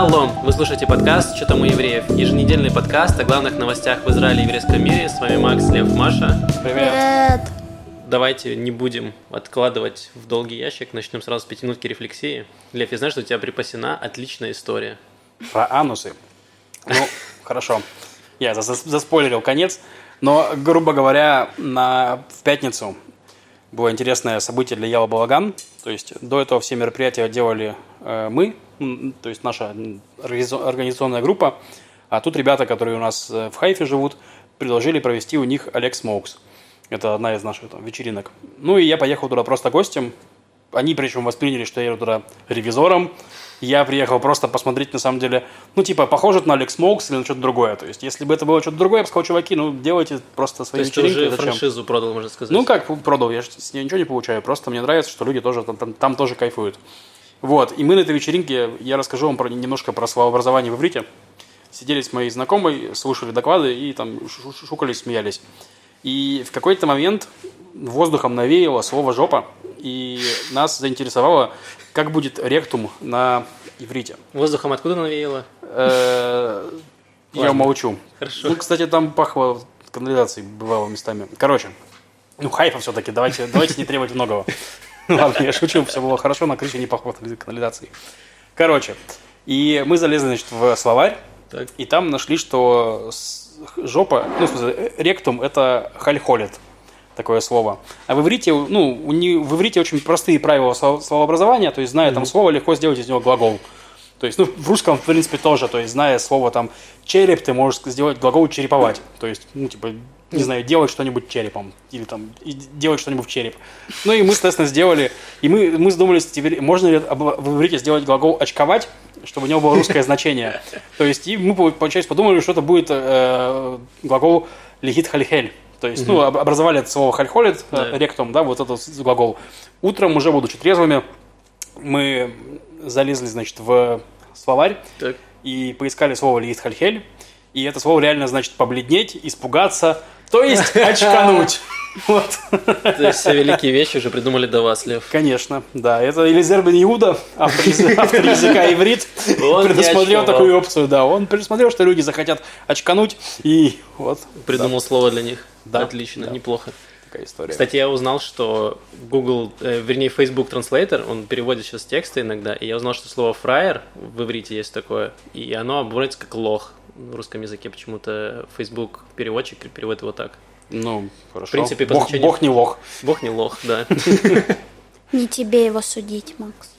Шалом! Вы слушаете подкаст «Что там у евреев?» Еженедельный подкаст о главных новостях в Израиле и еврейском мире. С вами Макс, Лев, Маша. Привет. Давайте не будем откладывать в долгий ящик. Начнем сразу с пятиминутки рефлексии. Лев, я знаю, что у тебя припасена отличная история. Про анусы. Ну, хорошо. Я зас- заспойлерил конец. Но, грубо говоря, на, в пятницу было интересное событие для Яла Балаган. То есть до этого все мероприятия делали э, мы, то есть наша организационная группа. А тут ребята, которые у нас э, в Хайфе живут, предложили провести у них Олег Смоукс. Это одна из наших там, вечеринок. Ну и я поехал туда просто гостем. Они причем восприняли, что я еду туда ревизором. Я приехал просто посмотреть, на самом деле, ну, типа, похоже на Олег Смоукс или на что-то другое. То есть, если бы это было что-то другое, я бы сказал, чуваки, ну, делайте просто То свои есть ты уже зачем?» франшизу продал, можно сказать. Ну, как продал, я же с нее ничего не получаю. Просто мне нравится, что люди тоже там, там, там тоже кайфуют. Вот, и мы на этой вечеринке, я расскажу вам про, немножко про словообразование в иврите. Сидели с моей знакомой, слушали доклады и там шу- шу- шукались, смеялись. И в какой-то момент воздухом навеяло слово «жопа», и нас заинтересовало, как будет ректум на иврите. Воздухом откуда навеяло? Э, Я молчу. Хорошо. Ну, кстати, там пахло канализацией, бывало местами. Короче, ну, хайпа все-таки, давайте, давайте не требовать многого. Ладно, я шучу, все было хорошо, на крыше не пахло канализацией. Короче, и мы залезли, значит, в словарь, Так. и там нашли, что жопа, ну, в смысле, ректум – это хальхолит, такое слово. А в иврите, ну, не- в иврите очень простые правила слов- словообразования, то есть, зная там слово, легко сделать из него глагол. То есть, ну, в русском, в принципе, тоже, то есть, зная слово там череп, ты можешь сделать глагол череповать. То есть, ну, типа, не знаю, делать что-нибудь черепом. Или там, делать что-нибудь в череп. Ну, и мы, соответственно, сделали, и мы, мы задумались, теперь, можно ли в иврите сделать глагол очковать, чтобы у него было русское значение. То есть, и мы, получается, подумали, что это будет э, глагол легит хальхель. То есть, ну, об- образовали это слово хальхолит, Да. э, ректум, да, вот этот глагол. Утром, уже будучи трезвыми, мы залезли, значит, в словарь Так. и поискали слово лиит хальхель. И это слово реально значит побледнеть, испугаться, то есть очкануть. Вот. То есть все великие вещи уже придумали до вас, Лев. Конечно, да. Это Элизер бен Иуда, автор, автор языка иврит, Он предусмотрел такую опцию, да. Он предусмотрел, что люди захотят очкануть, и вот Придумал слово для них. Да, Отлично, да. неплохо. Такая история. Кстати, я узнал, что Google, э, вернее, Facebook Translator, он переводит сейчас тексты иногда, и я узнал, что слово фраер в иврите есть такое, и оно обводится как лох в русском языке. Почему-то Facebook переводчик переводит его так. Ну, хорошо. В принципе, по бог, значению- бог не лох. Бог не лох, да. Не тебе его судить, Макс.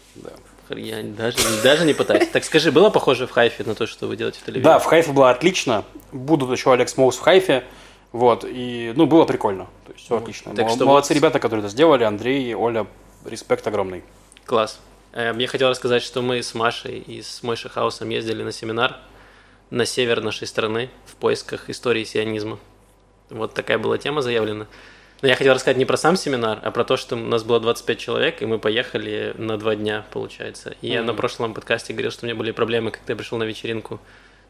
Я даже, даже не пытаюсь. Так скажи, было похоже в Хайфе на то, что вы делаете в телевизоре? Да, в Хайфе было отлично. Будут еще Алекс Моус в Хайфе. Вот, и, ну, было прикольно. Все отлично. так Мол- что Молодцы вот- ребята, которые это сделали. Андрей, Оля, респект огромный. Класс. Э, Я хотел рассказать, что мы с Машей и с Мойшей Хаусом ездили на семинар на север нашей страны в поисках истории сионизма. Вот такая была тема заявлена. Но я хотел рассказать не про сам семинар, а про то, что у нас было 25 человек, и мы поехали на два дня, получается. И я на прошлом подкасте говорил, что у меня были проблемы, когда я пришел на вечеринку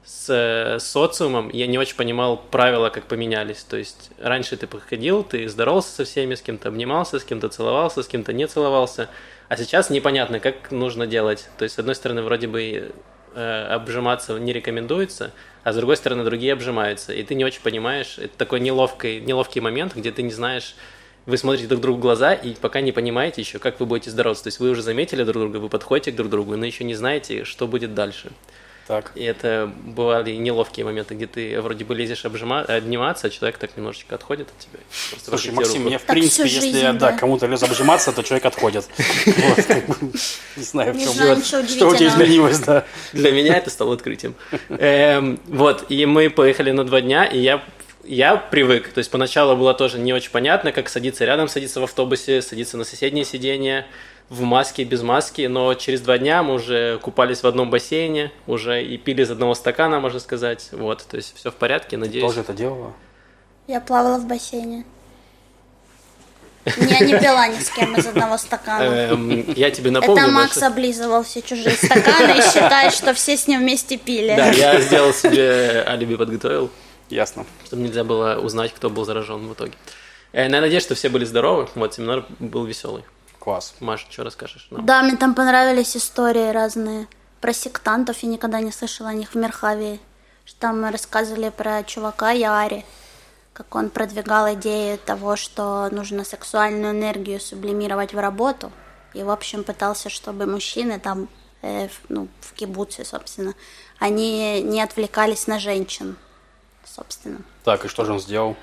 с э, социумом. Я не очень понимал правила, как поменялись. То есть раньше ты приходил, ты здоровался со всеми, с кем-то обнимался, с кем-то целовался, с кем-то не целовался. А сейчас непонятно, как нужно делать. То есть, с одной стороны, вроде бы э, обжиматься не рекомендуется, а с другой стороны, другие обжимаются. И ты не очень понимаешь, это такой неловкий, неловкий момент, где ты не знаешь, вы смотрите друг другу в глаза и пока не понимаете еще, как вы будете здороваться. То есть вы уже заметили друг друга, вы подходите к друг другу, но еще не знаете, что будет дальше. Так. И это бывали неловкие моменты, где ты вроде бы лезешь обжима... обниматься, а человек так немножечко отходит от тебя. Слушай, Максим, мне в Так принципе, если жизнь, я да, да. кому-то лезу обжиматься, то человек отходит. Не знаю, в чем ничего что у тебя изменилось, да. Для меня это стало открытием. Эм, Вот, и мы поехали на два дня, и я я привык, то есть поначалу было тоже не очень понятно, как садиться рядом, садиться в автобусе, садиться на соседнее сиденье, в маске, без маски, но через два дня мы уже купались в одном бассейне, уже и пили из одного стакана, можно сказать, вот, то есть все в порядке, надеюсь. Тоже это делала? Я плавала в бассейне. Я не пила ни с кем из одного стакана. Эм, Я тебе напомню, Это Макс облизывал все чужие стаканы и считает, что все с ним вместе пили. Да, я сделал себе алиби, подготовил. Ясно. чтобы нельзя было узнать, кто был заражен в итоге. Э, Я надеюсь, что все были здоровы. Вот, семинар был веселый. Класс. Маша, что расскажешь? нам? Да, мне там понравились истории разные. Про сектантов я никогда не слышала о них в Мерхавии. Что Там рассказывали про чувака Яри, как он продвигал идею того, что нужно сексуальную энергию сублимировать в работу. И, в общем, пытался, чтобы мужчины там, э, ну, в кибуце, собственно, они не отвлекались на женщин, собственно. Так, и что же он сделал?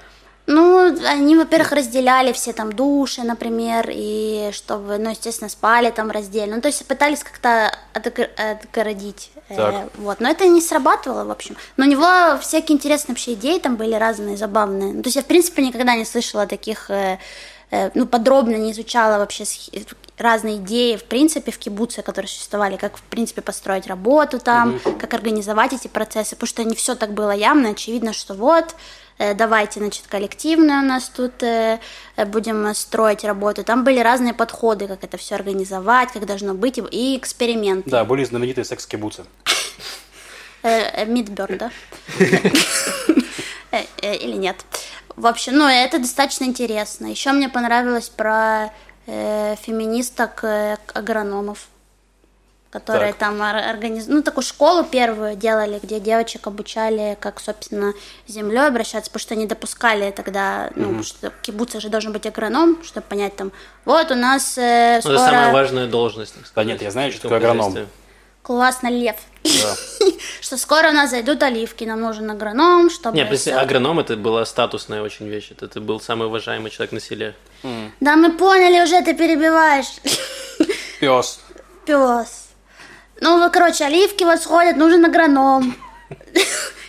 Ну, они, во-первых, разделяли все там души, например, и чтобы, ну, естественно, спали там раздельно. Ну, то есть пытались как-то отгор- отгородить. э, Так. вот. Но это не срабатывало, в общем. Но у него всякие интересные вообще идеи там были разные, забавные. Ну, то есть я, в принципе, никогда не слышала таких, э, э, ну, подробно не изучала вообще разные идеи, в принципе, в кибуце, которые существовали, как, в принципе, построить работу там, как организовать эти процессы, потому что не все так было явно, очевидно, что вот, э, давайте, значит, коллективно у нас тут э, э, будем строить работу. Там были разные подходы, как это все организовать, как должно быть, и- эксперименты. Да, были знаменитые секс-кибуцы. Э, э, Мидберн, да? Э, э, Или нет. В общем, ну, это достаточно интересно. Еще мне понравилось про э, э, которые Так. там организовали, ну, такую школу первую делали, где девочек обучали, как, собственно, с землей обращаться, потому что не допускали тогда, ну, что в кибуце же должен быть агроном, чтобы понять там, вот у нас э, Ну, скоро... это самая важная должность. так Да нет, я знаю, что такое агроном. хозяйстве. Классно, Лев. Да. Что скоро у нас зайдут оливки, нам нужен агроном, чтобы... Не, в принципе, всё- агроном это была статусная очень вещь. Это ты был самый уважаемый человек на селе. Да мы поняли уже, ты перебиваешь. Пес. Пес. Ну, вот, короче, оливки вот сходят, нужен агроном.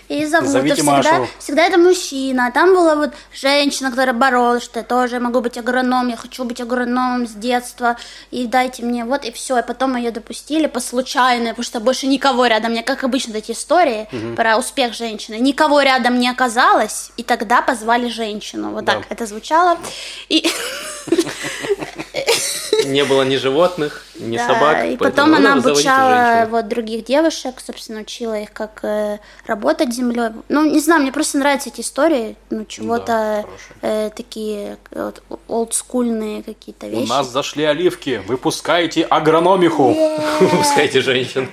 И зовут. Зовите всегда, всегда это мужчина. А там была вот женщина, которая боролась, что я тоже могу быть агрономом, я хочу быть агрономом с детства. И дайте мне вот, и все. И потом ее допустили по случайно, потому что больше никого рядом не... Как обычно эти истории про успех женщины. Никого рядом не оказалось, и тогда позвали женщину. Вот Да. так это звучало. И... Не было ни животных, ни Да, собак. и потом она обучала вот других девушек, собственно, учила их, как э, работать с землей. Ну, не знаю, мне просто нравятся эти истории, ну, чего-то э, такие э, вот, олдскульные какие-то У вещи. нас зашли оливки. Выпускайте агрономиху. Выпускайте женщин.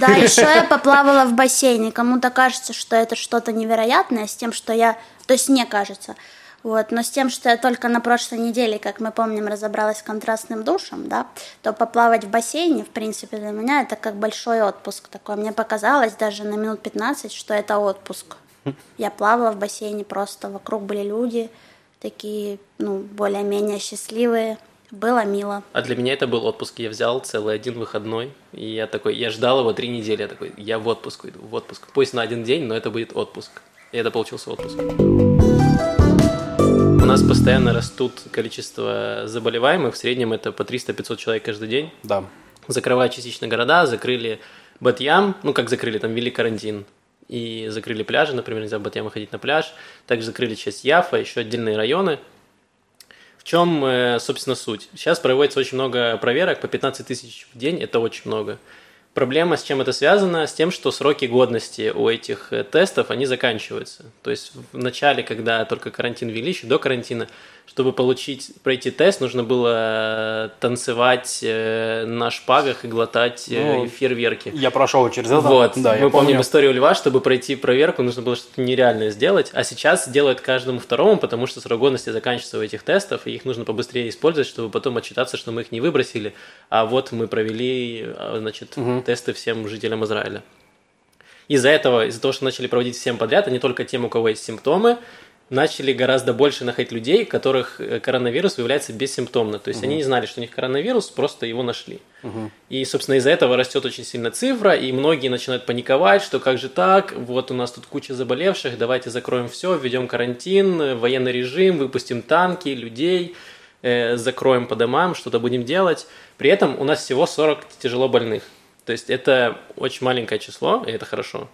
Да, еще я поплавала в бассейне. Кому-то кажется, что это что-то невероятное, с тем, что я... То есть мне кажется. Вот, но с тем, что я только на прошлой неделе, как мы помним, разобралась с контрастным душем, да, то поплавать в бассейне, в принципе, для меня это как большой отпуск такой. Мне показалось даже на минут 15, что это отпуск. Я плавала в бассейне просто, вокруг были люди такие, ну, более-менее счастливые. Было мило. А для меня это был отпуск. Я взял целый один выходной. И я такой, я ждал его три недели. Я такой, я в отпуск иду, в отпуск. Пусть на один день, но это будет отпуск. И это получился отпуск. У нас постоянно растут количество заболеваемых. В среднем это по 300-500 человек каждый день. Да. закрывают частично города, закрыли Батьям, ну как закрыли, там ввели карантин, и закрыли пляжи, например, нельзя в Батьям выходить на пляж, также закрыли часть Яфа, еще отдельные районы. В чем, э, собственно, суть? Сейчас проводится очень много проверок, по 15 тысяч в день, это очень много. Проблема, с чем это связано? С тем, что сроки годности у этих э, тестов, они заканчиваются. То есть в начале, когда только карантин ввели, еще до карантина, чтобы получить, пройти тест, нужно было э, танцевать э, на шпагах и глотать э, Ну, фейерверки. Я прошел через это. Вот, да, мы помним помню. историю Льва, чтобы пройти проверку, нужно было что-то нереальное сделать, а сейчас делают каждому второму, потому что срок годности заканчивается у этих тестов, и их нужно побыстрее использовать, чтобы потом отчитаться, что мы их не выбросили, а вот мы провели, а, значит, тесты всем жителям Израиля. Из-за этого, из-за того, что начали проводить всем подряд, а не только тем, у кого есть симптомы, начали гораздо больше находить людей, которых э, коронавирус выявляется бессимптомно. То есть они не знали, что у них коронавирус, просто его нашли. И, собственно, из-за этого растет очень сильно цифра, и многие начинают паниковать, что как же так, вот у нас тут куча заболевших, давайте закроем все, введем карантин, э, военный режим, выпустим танки, людей, э, закроем по домам, что-то будем делать. При этом у нас всего 40 тяжело больных. То есть это очень маленькое число, и это хорошо.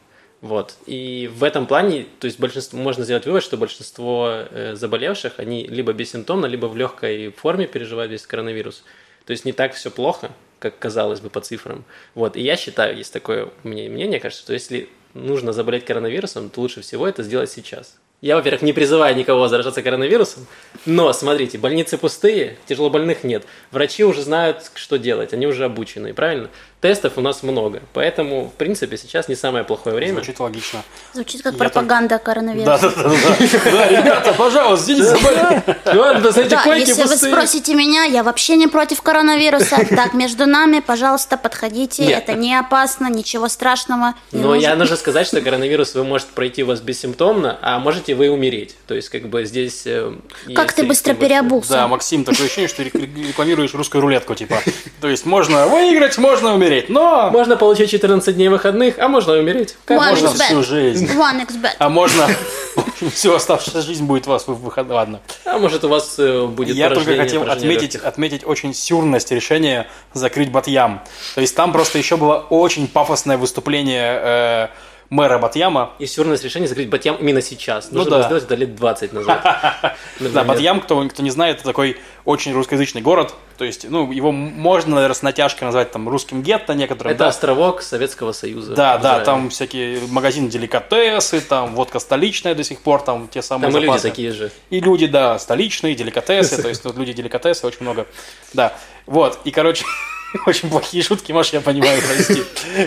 Вот. И в этом плане, то есть большинство, можно сделать вывод, что большинство э, заболевших, они либо бессимптомно, либо в легкой форме переживают весь коронавирус. То есть не так все плохо, как казалось бы по цифрам. Вот. И я считаю, есть такое у меня мнение, кажется, что если нужно заболеть коронавирусом, то лучше всего это сделать сейчас. Я, во-первых, не призываю никого заражаться коронавирусом, но, смотрите, больницы пустые, тяжелобольных нет. Врачи уже знают, что делать, они уже обучены, правильно? Тестов у нас много. Поэтому, в принципе, сейчас не самое плохое время. Звучит логично. Звучит как Я пропаганда Да, коронавируса. да, да, да. Да, ребята, пожалуйста, знаете, Да, койки если вы спросите меня, я вообще не против коронавируса. Так, между нами, пожалуйста, подходите. Это не опасно, ничего страшного. Но я нужно сказать, что коронавирус вы может пройти у вас бессимптомно, а можете вы умереть. То есть, как бы здесь... э, Как ты быстро переобулся. Да, Максим, такое ощущение, что рекламируешь русскую рулетку, типа. То есть можно выиграть, можно умереть, но Можно получить 14 дней выходных, а можно и умереть. Как One можно всю жизнь. One xbet. А можно всю оставшуюся жизнь будет у вас в выход. Ладно. А может у вас э, будет Я только хотел отметить, отметить очень сюрность решения закрыть Батьям. То есть там просто еще было очень пафосное выступление э, мэра Батьяма. И сюрность решения закрыть Батьям именно сейчас. Нужно да. было сделать это лет 20 назад. Да. Батьям, кто, кто не знает, это такой очень русскоязычный город. То есть, ну, его можно, наверное, с натяжкой назвать там русским гетто некоторым. Это да? островок Советского Союза. Да, да, там всякие магазины деликатесы, там водка столичная до сих пор, там те самые Там и люди запасы. такие же. И люди, да, столичные, деликатесы, то есть тут люди деликатесы очень много. Да, вот, и, короче, очень плохие шутки, Маш, я понимаю, прости.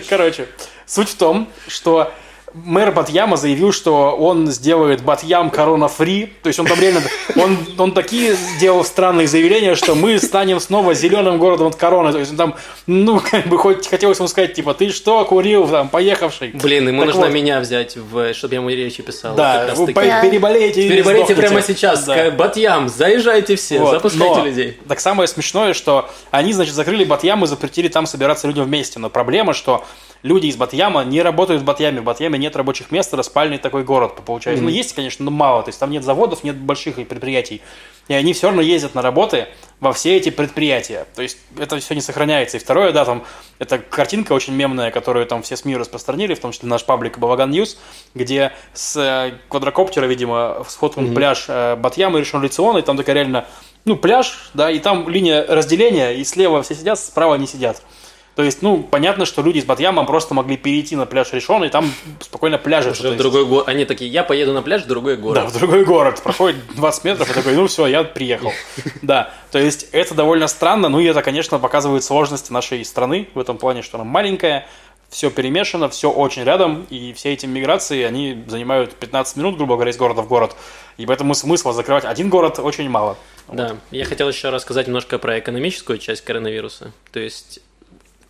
Короче, суть в том, что мэр Батьяма заявил, что он сделает Батьям корона-фри, то есть он там реально, он, он такие сделал странные заявления, что мы станем снова зеленым городом от короны, то есть он там, ну, как бы хоть хотелось ему сказать, типа, ты что, курил, там, поехавший. Блин, ему Так нужно вот. меня взять, в, чтобы я ему речи писал. Да, вы переболеете Переболейте прямо сейчас. Да. Батьям, заезжайте все, Вот, запускайте но людей. Так самое смешное, что они, значит, закрыли Батьям и запретили там собираться людям вместе. Но проблема, что люди из Батьяма не работают в Батьяме. В Батьяме нет рабочих мест, раз спальный такой город, получается. Ну, есть, конечно, но мало. То есть там нет заводов, нет больших предприятий. И они все равно ездят на работы во все эти предприятия. То есть это все не сохраняется. И второе, да, там, это картинка очень мемная, которую там все СМИ распространили, в том числе наш паблик Балаган News, где с э, квадрокоптера, видимо, сфоткан пляж э, Батьяма и Ришон-ле-Циона, и там такая реально, ну, пляж, да, и там линия разделения, и слева все сидят, справа не сидят. То есть, ну, понятно, что люди из Батьяма просто могли перейти на пляж Решон, и там спокойно пляжи. Уже в другой город. Они такие, я поеду на пляж в другой город. Да, в другой город. Проходит 20 метров, и такой, ну все, я приехал. Да, то есть это довольно странно, ну и это, конечно, показывает сложности нашей страны в этом плане, что она маленькая, все перемешано, все очень рядом, и все эти миграции, они занимают 15 минут, грубо говоря, из города в город. И поэтому смысла закрывать один город очень мало. Да, я хотел еще рассказать немножко про экономическую часть коронавируса. То есть,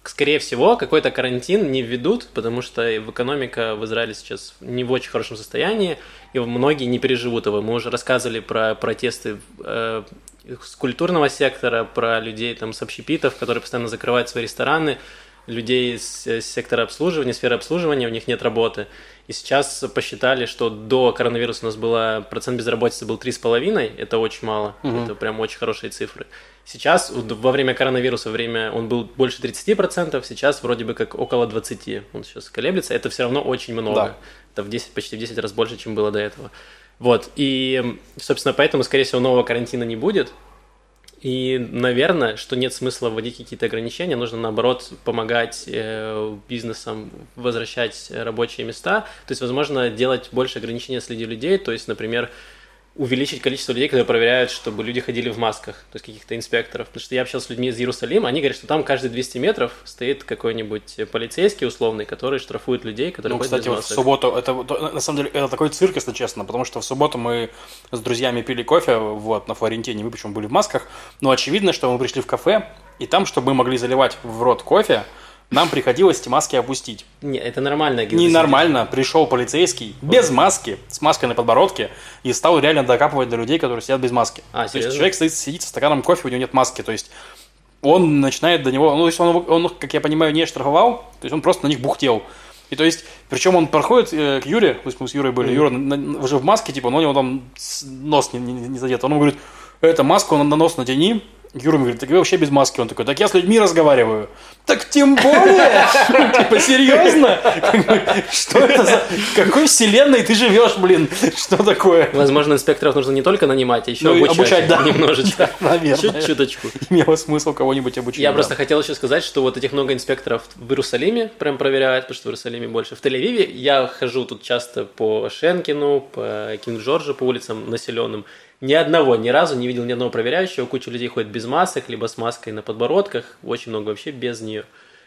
скорее всего, какой-то карантин не введут, потому что экономика в Израиле сейчас не в очень хорошем состоянии, и многие не переживут его. Мы уже рассказывали про протесты э, с культурного сектора, про людей там с общепитов, которые постоянно закрывают свои рестораны, людей с с сектора обслуживания, сферы обслуживания, у них нет работы. И сейчас посчитали, что до коронавируса у нас было процент безработицы был 3,5, это очень мало, это прям очень хорошие цифры. Сейчас во время коронавируса время он был больше 30%, сейчас вроде бы как около 20%. Он сейчас колеблется, это все равно очень много. Да. Это в 10, почти в 10 раз больше, чем было до этого. Вот, и, собственно, поэтому, скорее всего, нового карантина не будет. И, наверное, что нет смысла вводить какие-то ограничения, нужно, наоборот, помогать э, бизнесам возвращать рабочие места. То есть, возможно, делать больше ограничений среди людей, то есть, например, увеличить количество людей, которые проверяют, чтобы люди ходили в масках, то есть каких-то инспекторов. Потому что я общался с людьми из Иерусалима, они говорят, что там каждые 200 метров стоит какой-нибудь полицейский условный, который штрафует людей, которые Ну, кстати, в субботу, это вот, на самом деле, это такой цирк, если честно, потому что в субботу мы с друзьями пили кофе, вот, на Флорентине, мы почему были в масках, но очевидно, что мы пришли в кафе, и там, чтобы мы могли заливать в рот кофе, нам приходилось эти маски опустить. Не, это нормально. Ненормально, пришел полицейский без маски, с маской на подбородке, и стал реально докапывать до людей, которые сидят без маски. А, то есть человек стоит, сидит со стаканом кофе, у него нет маски, то есть он начинает до него, ну, то есть он, он, как я понимаю, не штрафовал, то есть он просто на них бухтел. И то есть, причем он проходит э, к Юре, то есть мы с Юрой были, Юра на- на- уже в маске, типа, но у него там нос не, не, не задет. Он ему говорит, это маску на, на нос натяни. Юра говорит, так вы вообще без маски. Он такой, так я с людьми разговариваю. Так тем более! Типа, серьезно? Что это за... Какой вселенной ты живешь, блин? Что такое? Возможно, инспекторов нужно не только нанимать, а еще Ну обучать, обучать, да. немножечко. Наверное. Чуть-чуточку. Имело смысл кого-нибудь обучить. Я просто хотел еще сказать, что вот этих много инспекторов в Иерусалиме прям проверяют, потому что в Иерусалиме больше. В Тель-Авиве я хожу тут часто по Шенкину, по Кинг-Джорджу, по улицам населенным. Ни одного, ни разу не видел ни одного проверяющего. Куча людей ходит без масок, либо с маской на подбородках. Очень много вообще без нее.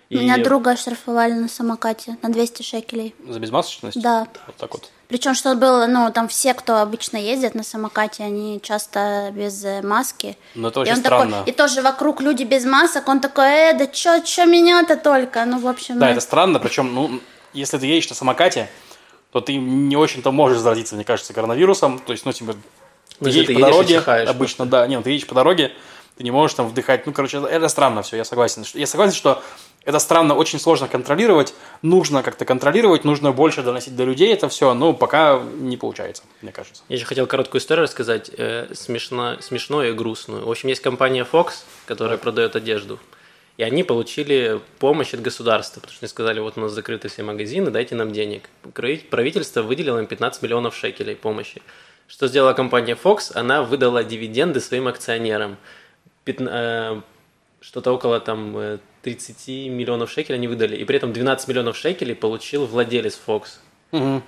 И Меня друга оштрафовали на самокате на 200 шекелей. За безмасочность? Да. Вот так вот. Причем, что было, ну, там все, кто обычно ездят на самокате, они часто без э, маски. Ну, это и очень он странно. такой, и тоже вокруг люди без масок, он такой, э, да чё, чё меня-то только? Ну, в общем, Да, ну, это странно, причем, ну, если ты едешь на самокате, то ты не очень-то можешь заразиться, мне кажется, коронавирусом. То есть, ну, типа, Ну, едешь ты по едешь и дороге, чихаешь обычно, да, нет, ты едешь по дороге, ты не можешь там вдыхать. Ну, короче, это, странно все, я согласен. Я согласен, что это странно, очень сложно контролировать, нужно как-то контролировать, нужно больше доносить до людей это все, но пока не получается, мне кажется. Я еще хотел короткую историю рассказать, э, смешно, смешную и грустную. В общем, есть компания Fox, которая продает одежду. И они получили помощь от государства, потому что они сказали, вот у нас закрыты все магазины, дайте нам денег. Прави- Правительство выделило им 15 миллионов шекелей помощи. Что сделала компания Fox? Она выдала дивиденды своим акционерам. Пятна- э, Что-то около там э, 30 миллионов шекелей они выдали. И при этом 12 миллионов шекелей получил владелец Fox.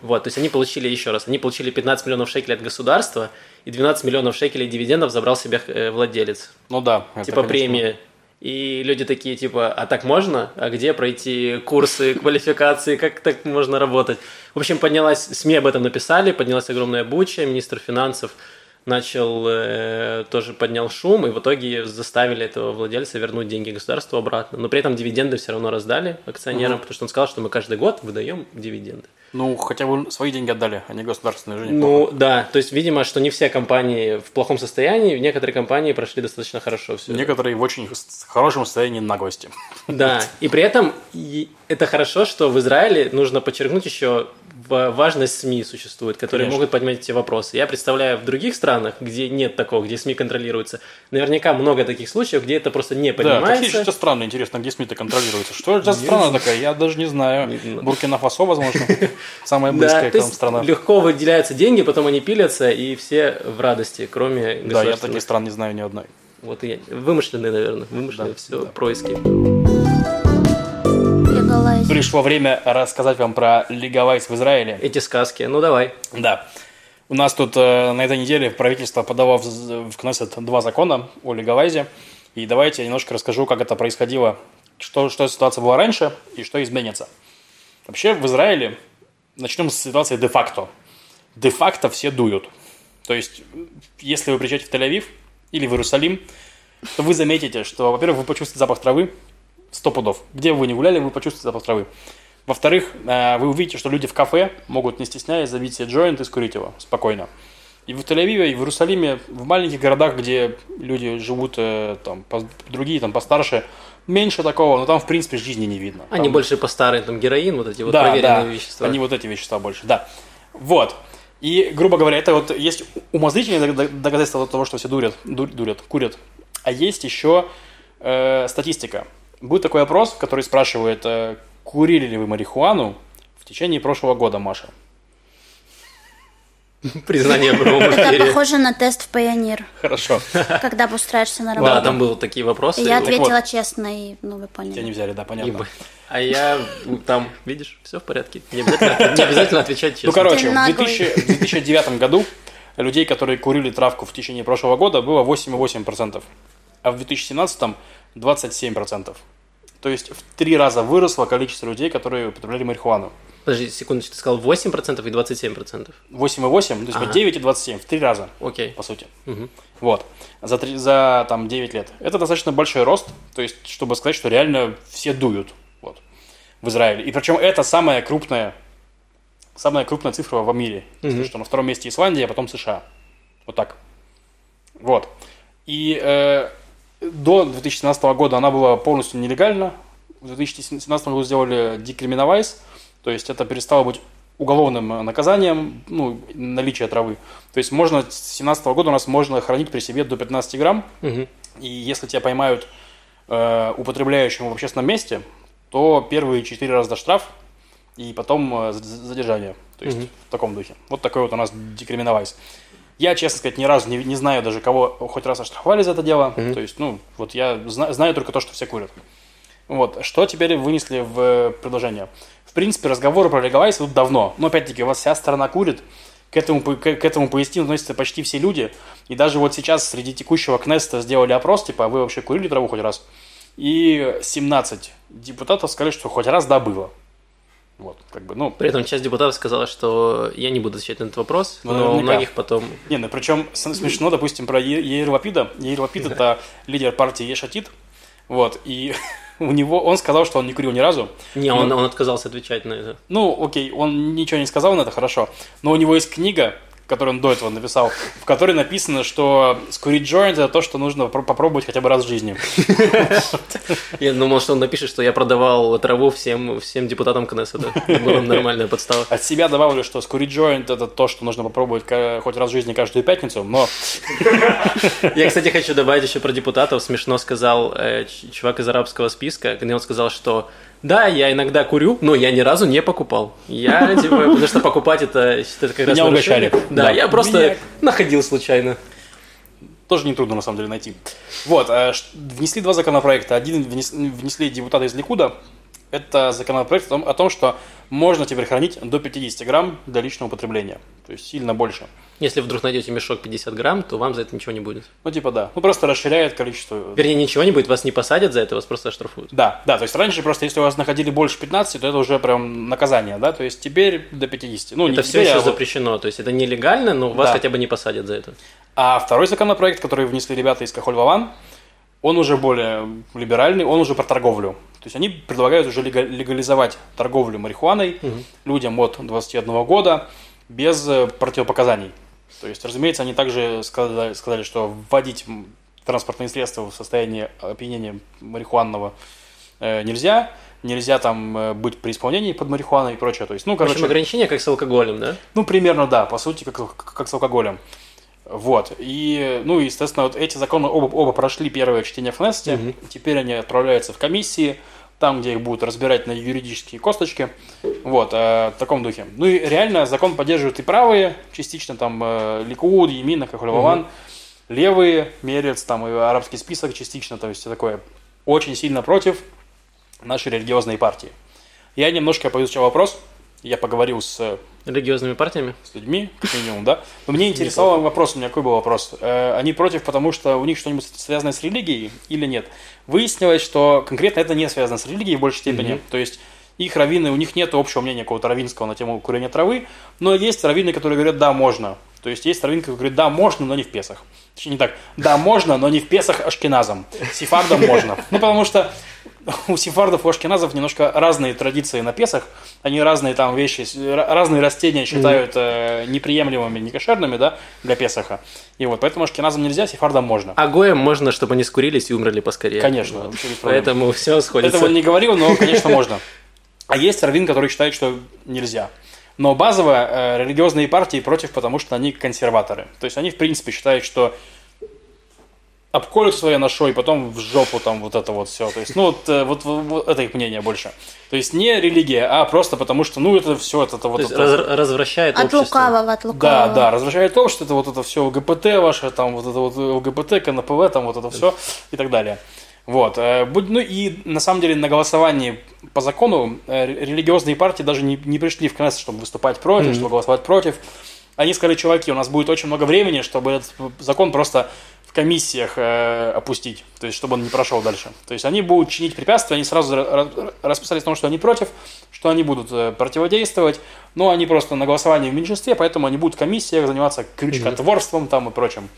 Вот, то есть они получили, еще раз, они получили 15 миллионов шекелей от государства, и 12 миллионов шекелей дивидендов забрал себе э, владелец. Ну да. это, типа конечно, премия. И люди такие, типа, а так можно? А где пройти курсы, квалификации? Как так можно работать? В общем, поднялась, СМИ об этом написали, поднялась огромная буча, министр финансов начал, э, тоже поднял шум, и в итоге заставили этого владельца вернуть деньги государству обратно. Но при этом дивиденды все равно раздали акционерам, потому что он сказал, что мы каждый год выдаем дивиденды. Ну, хотя бы свои деньги отдали, а не государственные же Ну да, то есть, видимо, что не все компании в плохом состоянии, некоторые компании прошли достаточно хорошо все. Некоторые в очень хорошем состоянии наглости. Да, и при этом это хорошо, что в Израиле нужно подчеркнуть еще важность СМИ существует, которые Конечно. могут поднимать эти вопросы. Я представляю, в других странах, где нет такого, где СМИ контролируются, наверняка много таких случаев, где это просто не Да, какие сейчас страны, интересно, где СМИ-то контролируются? Что это за страна такая? Я даже. Не знаю. Буркина-Фасо, возможно, самая Да, близкая то к нам страна. легко выделяются деньги, потом они пилятся, и все в радости, кроме Да, я таких стран не знаю ни одной. Вот и я. Вымышленные, наверное, вымышленные Да, все да. происки. Legalize. Пришло время рассказать вам про легалайз в Израиле. Эти сказки. Ну давай. Да. У нас тут э, на этой неделе правительство подало в, в Кнессет два закона о легалайзе. И давайте я немножко расскажу, как это происходило, что, что ситуация была раньше и что изменится. Вообще в Израиле начнем с ситуации де-факто. Де-факто все дуют. То есть, если вы приезжаете в Тель-Авив или в Иерусалим, то вы заметите, что, во-первых, вы почувствуете запах травы, сто пудов. Где бы вы ни гуляли, вы почувствуете запах травы. Во-вторых, э, вы увидите, что люди в кафе могут, не стесняясь, забить себе джойнт и скурить его спокойно. И в Тель-Авиве, и в Иерусалиме, в маленьких городах, где люди живут э, там, пос- другие, там, постарше, меньше такого, но там, в принципе, жизни не видно. Они Там- больше по старым, там героин, вот эти вот да, проверенные да, вещества. Они вот эти вещества больше, да. Вот. И, грубо говоря, это вот есть умозрительные доказательства того, что все дурят, дур- дурят, курят. А есть еще э, статистика. Будет такой опрос, который спрашивает, э, курили ли вы марихуану в течение прошлого года, Маша? Признание прямом Это похоже на тест в Пайонир, Хорошо. когда устраиваешься на Да, работу. там были такие вопросы. Я ответила честно, и, ну, вы Тебя поняли. не взяли, да, понятно. А я ну, там, видишь, все в порядке. Не обязательно, не обязательно отвечать честно. Ну, короче, в, наглый. 2000 в 2009 году людей, которые курили травку в течение прошлого года, было 8,8%, а в 2017 27%. То есть в три раза выросло количество людей, которые употребляли марихуану. Подожди, секундочку, ты сказал 8% и 27%. 8,8, то есть Ага. вот 9 и 27, в три раза, Окей. по сути. Мгм. Вот. За, три- за там 9 лет. Это достаточно большой рост, то есть, чтобы сказать, что реально все дуют вот, в Израиле. И причем это самая крупная, самая крупная цифра во мире. Если Мгм. что на втором месте Исландия, а потом США. Вот так. Вот. И э, до 2017 года она была полностью нелегальна. В 2017 году сделали декриминовайз, то есть это перестало быть уголовным э, наказанием, ну, наличие травы. То есть можно с 2017 года у нас можно хранить при себе до 15 грамм, Мгм. и если тебя поймают э, употребляющим в общественном месте, то первые 4 раза штраф, и потом э, задержание. То есть Мгм. в таком духе. Вот такой вот у нас декриминовайз. Я, честно сказать, ни разу не, не знаю даже, кого хоть раз оштрафовали за это дело. Мгм. То есть, ну, вот я зна- знаю только то, что все курят. Вот, что теперь вынесли в э, предложение? В принципе, разговоры про легалайз идут давно. Но, опять-таки, у вас вся страна курит. К этому, к, к этому пояснению относятся почти все люди. И даже вот сейчас среди текущего Кнеста сделали опрос, типа, а вы вообще курили траву хоть раз? и 17 депутатов сказали, что хоть раз да было. Вот, как бы, ну, При этом часть депутатов сказала, что я не буду отвечать на этот вопрос, Ну, но у наверняка. многих потом... не, ну причем смешно, допустим, про Е- Яир Лапида. Яир Лапид это лидер партии Ешатит, вот, и у него, он сказал, что он не курил ни разу. Не, он, он отказался отвечать на это. Ну, окей, он ничего не сказал на это, хорошо. Но у него есть книга, которую он до этого написал, в которой написано, что скурить joint это то, что нужно попро- попробовать хотя бы раз в жизни. Я думал, что он напишет, что я продавал траву всем, всем депутатам Кнессета. Была нормальная подстава. От себя добавлю, что скурить joint это то, что нужно попробовать хоть раз в жизни каждую пятницу, но Я, кстати, хочу добавить еще про депутатов. Смешно сказал э, чувак из арабского списка, когда он сказал, что да, я иногда курю, но я ни разу не покупал. Я, типа, потому что покупать это, это как раз Меня нарушение. угощали. Да, Да. я просто Меня- находил случайно. тоже нетрудно на самом деле найти. Вот, э, внесли два законопроекта. Один внес- внесли депутаты из Ликуда. Это законопроект о том, о том, что можно теперь хранить до 50 грамм для личного употребления. То есть сильно больше. Если вдруг найдете мешок 50 грамм, то вам за это ничего не будет. Ну, типа, да. Ну, просто расширяет количество. Вернее, ничего не будет, вас не посадят за это, вас просто оштрафуют. Да, да, то есть раньше просто, если у вас находили больше 15, то это уже прям наказание, да, то есть теперь до 50. Ну, Это все теперь, еще а вот- запрещено, то есть это нелегально, но вас Да. хотя бы не посадят за это. А второй законопроект, который внесли ребята из Кахоль-Ваван, он уже более либеральный, он уже про торговлю. То есть они предлагают уже лега- легализовать торговлю марихуаной людям от 21 года без э, противопоказаний. То есть, разумеется, они также сказали, сказали, что вводить транспортные средства в состоянии опьянения марихуанного э, нельзя. Нельзя там э, быть при исполнении под марихуаной и прочее. То есть, ну, В общем, короче, ограничения как с алкоголем, да? ну, примерно, да, по сути, как, как с алкоголем. Вот. И, ну, естественно, вот эти законы оба, оба прошли первое чтение в Кнессете. Мгм. Теперь они отправляются в комиссии, там, где их будут разбирать на юридические косточки. Вот, э, в таком духе. Ну и реально закон поддерживают и правые, частично там э, Ликуд, Емина, Кахулеван, левые, Мерец, там и арабский список частично, то есть такое очень сильно против нашей религиозной партии. Я немножко поизучал вопрос, я поговорил с Религиозными партиями. с людьми, как минимум, да. Но мне интересовал вопрос, у меня какой был вопрос. Э, Они против, потому что у них что-нибудь связано с религией или нет? Выяснилось, что конкретно это не связано с религией в большей степени. То есть их раввины, у них нет общего мнения какого-то раввинского на тему курения травы, но есть раввины, которые говорят, да, можно. То есть есть раввины, которые говорят, да, можно, но не в Песах. Точнее, не так. Да, можно, но не в Песах Ашкеназом. Сефардам можно. Ну, потому что у сефардов и у ашкеназов немножко разные традиции на Песах. Они разные там вещи, разные растения считают э, неприемлемыми, некошерными, да, для Песаха. И вот поэтому ашкеназам нельзя, сефардам можно. А гоем можно, чтобы они скурились и умерли поскорее. Конечно, Вот. Поэтому все сходится. Этого не говорил, но, конечно, можно. А есть раввин, который считает, что нельзя. Но базово э, религиозные партии против, потому что они консерваторы. То есть они, в принципе, считают, что обколют своей ношой, потом в жопу там вот это вот все. То есть, ну, вот, э, вот, вот- вот это их мнение больше. То есть не религия, а просто потому что, ну, это все, это, это вот То есть это. раз- развращает От общество. лукавого, от Да, лукавого. да, развращает то, что это вот это все ЛГБТ ваше, там вот это вот ЛГБТ, КНПВ, там вот это все и так далее. Вот. э, Ну и на самом деле на голосовании по закону э, ре- религиозные партии даже не, не пришли в Кнессет, чтобы выступать против, чтобы голосовать против. Они сказали, чуваки, у нас будет очень много времени, чтобы этот закон просто в комиссиях э, опустить, то есть чтобы он не прошел дальше. То есть они будут чинить препятствия, они сразу ра- ра- расписались в том, что они против, что они будут э, противодействовать, но они просто на голосовании в меньшинстве, поэтому они будут в комиссиях заниматься крючкотворством там и прочим.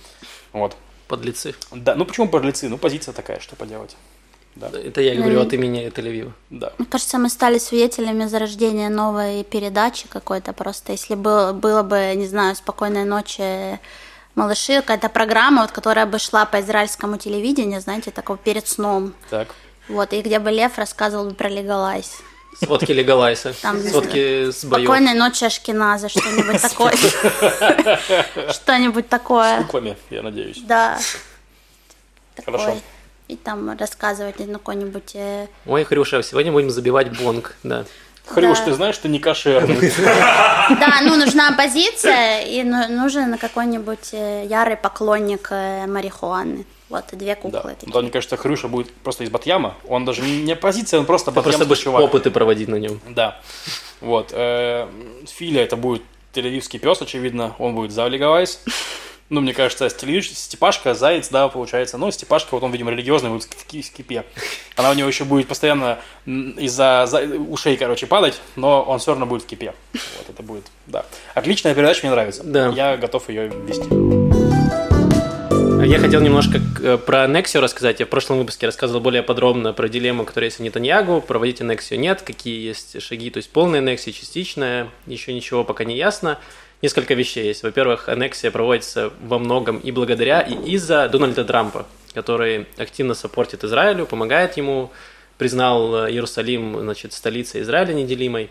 Вот. Подлецы. Да, ну почему подлецы? Ну позиция такая, что поделать. Это я говорю от имени Тель-Авива. Да. Мне кажется, мы стали свидетелями зарождения новой передачи какой-то просто. Если было, было бы, не знаю, «Спокойной ночи, малыши», какая-то программа, вот, которая бы шла по израильскому телевидению, знаете, такого перед сном. Так. Вот, и где бы Лев рассказывал бы про Легалайз. Сводки Легалайса. Там, Сводки с боев. «Спокойной ночи, Ашкеназа», что-нибудь такое. Что-нибудь такое. Буквами, я надеюсь. Да. Хорошо. И там рассказывать на какой-нибудь... э, Ой, Хрюша, сегодня будем забивать бонг. Да. Хрюш, Да. ты знаешь, ты не кошерный. Да, ну нужна оппозиция, и ну- нужен какой-нибудь э, ярый поклонник э, марихуаны. Вот, две куклы такие. Да, мне кажется, Хрюша будет просто из Батьяма. Он даже не оппозиция, он просто Ты просто будешь чувак. опыты проводить на нем. Да. Вот. Филя это будет тель-авивский пес, очевидно. Он будет за Легалайз. Ну, мне кажется, стилиш, Степашка, Заяц, да, получается. Но Степашка, вот он, видимо, религиозный, будет в кипе. Она у него еще будет постоянно из-за ушей, короче, падать, но он все равно будет в кипе. Вот это будет, да. Отличная передача, мне нравится. Да. Я готов ее вести. Я хотел немножко э, про Nexio рассказать. Я в прошлом выпуске рассказывал более подробно про дилемму, которая есть у Нетаньягу. Проводите Nexio нет, какие есть шаги, то есть полная Nexio, частичная, еще ничего пока не ясно несколько вещей есть. Во-первых, аннексия проводится во многом и благодаря, и из-за Дональда Трампа, который активно саппортит Израилю, помогает ему, признал Иерусалим, значит, столицей Израиля неделимой.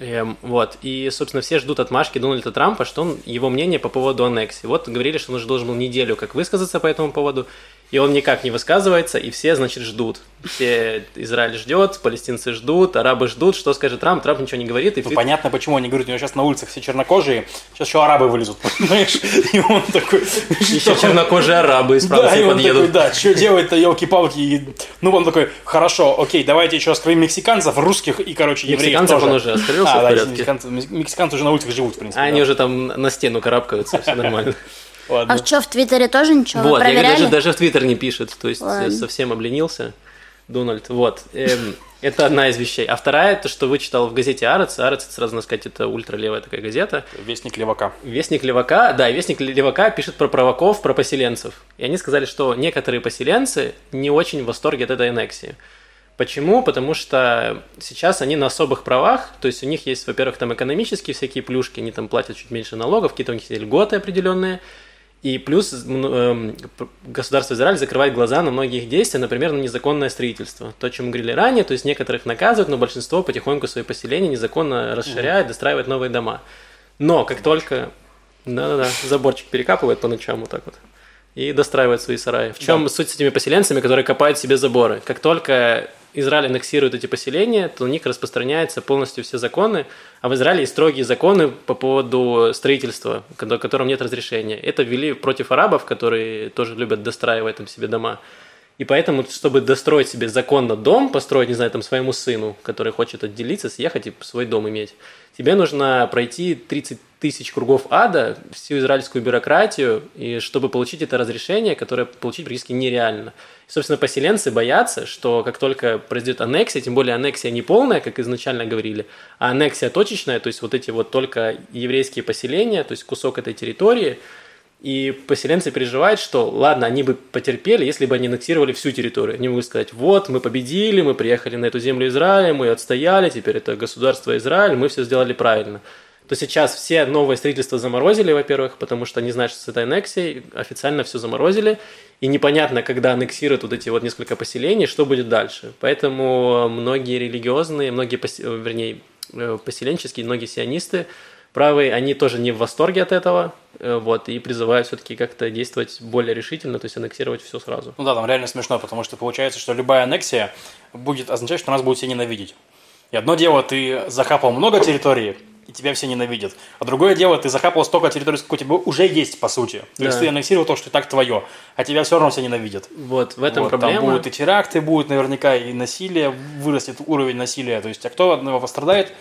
Эм, вот. И, собственно, все ждут отмашки Дональда Трампа, что он, его мнение по поводу аннексии. Вот говорили, что он уже должен был неделю как высказаться по этому поводу и он никак не высказывается, и все, значит, ждут. Все Израиль ждет, палестинцы ждут, арабы ждут, что скажет Трамп, Трамп ничего не говорит. И ну, понятно, почему они говорят, у него сейчас на улицах все чернокожие, сейчас еще арабы вылезут, понимаешь? И он такой... Еще чернокожие арабы из Франции да, подъедут. Такой, да, что делать-то, елки-палки. Ну, он такой, хорошо, окей, давайте еще раскроем мексиканцев, русских и, короче, евреев Мексиканцев он уже раскрылся а, мексиканцы уже на улицах живут, в принципе. А они уже там на стену карабкаются, все нормально. Ладно. А что, в Твиттере тоже ничего? Вот, я даже, даже в Твиттер не пишет, то есть Ладно. совсем обленился Дональд. Вот, эм, это одна из вещей. А вторая, то, что вычитал в газете Арец. Арец, это сразу надо сказать, это ультралевая такая газета. Вестник Левака. Вестник Левака, да, Вестник Левака пишет про провоков, про поселенцев. И они сказали, что некоторые поселенцы не очень в восторге от этой аннексии. Почему? Потому что сейчас они на особых правах, то есть у них есть, во-первых, там экономические всякие плюшки, они там платят чуть меньше налогов, какие-то у них есть льготы определенные, и плюс э, государство Израиль закрывает глаза на многие их действия, например, на незаконное строительство. То, о чем мы говорили ранее, то есть некоторых наказывают, но большинство потихоньку свои поселения незаконно расширяет, достраивает новые дома. Но как только... Да-да-да, заборчик перекапывает по ночам вот так вот и достраивает свои сараи. В чем да. суть с этими поселенцами, которые копают себе заборы? Как только Израиль аннексирует эти поселения, то на них распространяются полностью все законы, а в Израиле есть строгие законы по поводу строительства, которым нет разрешения. Это ввели против арабов, которые тоже любят достраивать там себе дома. И поэтому, чтобы достроить себе законно дом, построить, не знаю, там своему сыну, который хочет отделиться, съехать и свой дом иметь, тебе нужно пройти 30 тысяч кругов ада, всю израильскую бюрократию, и чтобы получить это разрешение, которое получить практически нереально. И, собственно, поселенцы боятся, что как только произойдет аннексия, тем более аннексия не полная, как изначально говорили, а аннексия точечная, то есть вот эти вот только еврейские поселения, то есть кусок этой территории – и поселенцы переживают, что ладно, они бы потерпели, если бы они аннексировали всю территорию. Они могут сказать, вот, мы победили, мы приехали на эту землю Израиля, мы отстояли, теперь это государство Израиль, мы все сделали правильно. То сейчас все новые строительства заморозили, во-первых, потому что они знают, что с этой аннексией официально все заморозили, и непонятно, когда аннексируют вот эти вот несколько поселений, что будет дальше. Поэтому многие религиозные, многие, вернее, э, поселенческие, многие сионисты правые, они тоже не в восторге от этого, э, вот, и призывают все-таки как-то действовать более решительно, то есть аннексировать все сразу. Ну да, там реально смешно, потому что получается, что любая аннексия будет означать, что нас будут все ненавидеть. И одно дело, ты захапал много территории, и тебя все ненавидят. А другое дело, ты захапал столько территорий, сколько у тебя уже есть, по сути. То да. есть ты аннексировал то, что и так твое, а тебя все равно все ненавидят. Вот, в этом вот, проблема. Там будут и теракты, будет наверняка и насилие, вырастет уровень насилия. То есть, а кто от него пострадает?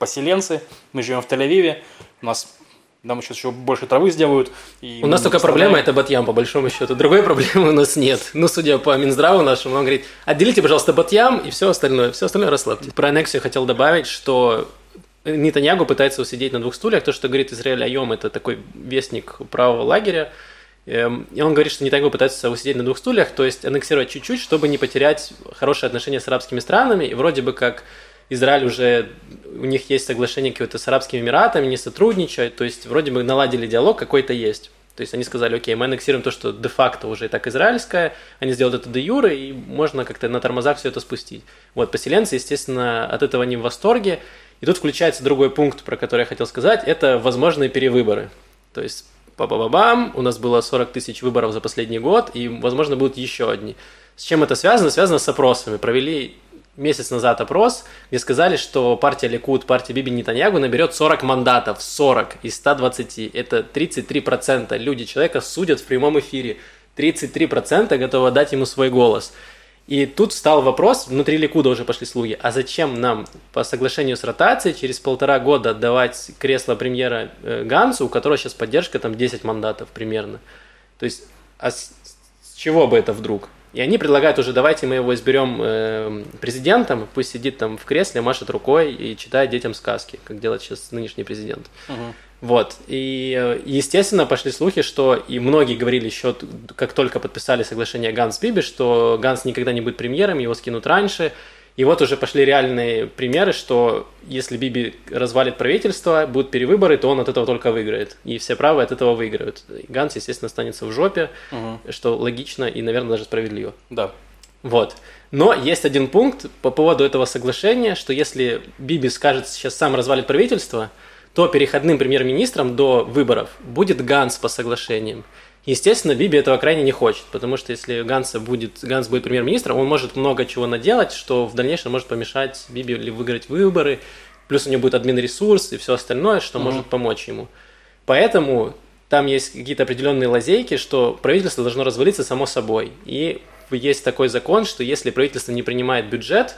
Поселенцы, мы живем в Тель-Авиве, у нас нам сейчас еще больше травы сделают. И у нас только проблема это Батьям, по большому счету. Другой проблемы у нас нет. Ну, судя по Минздраву нашему, он говорит, отделите, пожалуйста, Батьям и все остальное. Все остальное расслабьте. Про аннексию хотел добавить, что Нетаньягу пытается усидеть на двух стульях. То, что говорит Израиль Айом, это такой вестник правого лагеря. Эм, и он говорит, что Нетаньягу пытается усидеть на двух стульях, то есть аннексировать чуть-чуть, чтобы не потерять хорошие отношения с арабскими странами. И вроде бы как Израиль уже, у них есть соглашение какое-то с Арабскими Эмиратами, не сотрудничают, то есть вроде бы наладили диалог какой-то есть. То есть они сказали, окей, мы аннексируем то, что де-факто уже и так израильское, они сделают это де юре, и можно как-то на тормозах все это спустить. Вот, поселенцы, естественно, от этого не в восторге. И тут включается другой пункт, про который я хотел сказать, это возможные перевыборы. То есть, ба-ба-ба-бам, у нас было 40 тысяч выборов за последний год, и, возможно, будут еще одни. С чем это связано? Связано с опросами. Провели месяц назад опрос, где сказали, что партия Ликуд, партия Биби Нетаньягу наберет 40 мандатов, 40 из 120. Это 33%. Люди человека судят в прямом эфире. 33% готовы дать ему свой голос. И тут встал вопрос, внутри Ликуда уже пошли слуги, а зачем нам по соглашению с ротацией через полтора года отдавать кресло премьера э, Гансу, у которого сейчас поддержка там 10 мандатов примерно. То есть, а с, с чего бы это вдруг? И они предлагают уже, давайте мы его изберем э, президентом, пусть сидит там в кресле, машет рукой и читает детям сказки, как делает сейчас нынешний президент. Мгм. Вот. И, э, естественно, пошли слухи, что и многие говорили еще, как только подписали соглашение Ганс Биби, что Ганс никогда не будет премьером, его скинут раньше. И вот уже пошли реальные примеры, что если Биби развалит правительство, будут перевыборы, то он от этого только выиграет. И все правые от этого выиграют. И Ганс, естественно, останется в жопе, Мгм. что логично и, наверное, даже справедливо. Да. Вот. Но есть один пункт по поводу этого соглашения, что если Биби скажет сейчас сам развалит правительство, то переходным премьер-министром до выборов будет Ганс по соглашениям. Естественно, Биби этого крайне не хочет, потому что если Ганса будет, Ганс будет премьер-министром, он может много чего наделать, что в дальнейшем может помешать Биби ли выиграть выборы, плюс у него будет админ-ресурс и все остальное, что может помочь ему. Поэтому там есть какие-то определенные лазейки, что правительство должно развалиться само собой. И есть такой закон, что если правительство не принимает бюджет,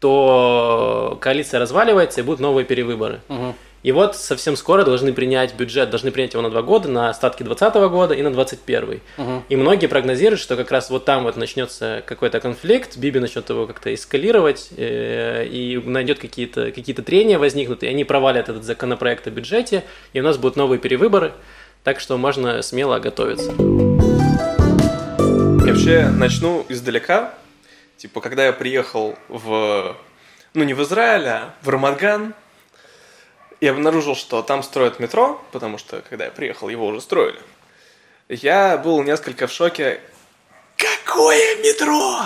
то коалиция разваливается и будут новые перевыборы. Мгм. И вот совсем скоро должны принять бюджет, должны принять его на два года, на остатки 2020 года и на 2021. Мгм. И многие прогнозируют, что как раз вот там вот начнется какой-то конфликт, Биби начнет его как-то эскалировать, э, и найдет какие-то какие трения возникнут, и они провалят этот законопроект о бюджете, и у нас будут новые перевыборы, так что можно смело готовиться. Я вообще начну издалека. Типа, когда я приехал в... Ну, не в Израиль, а в Рамадган, я обнаружил, что там строят метро, потому что, когда я приехал, его уже строили. Я был несколько в шоке. Какое метро?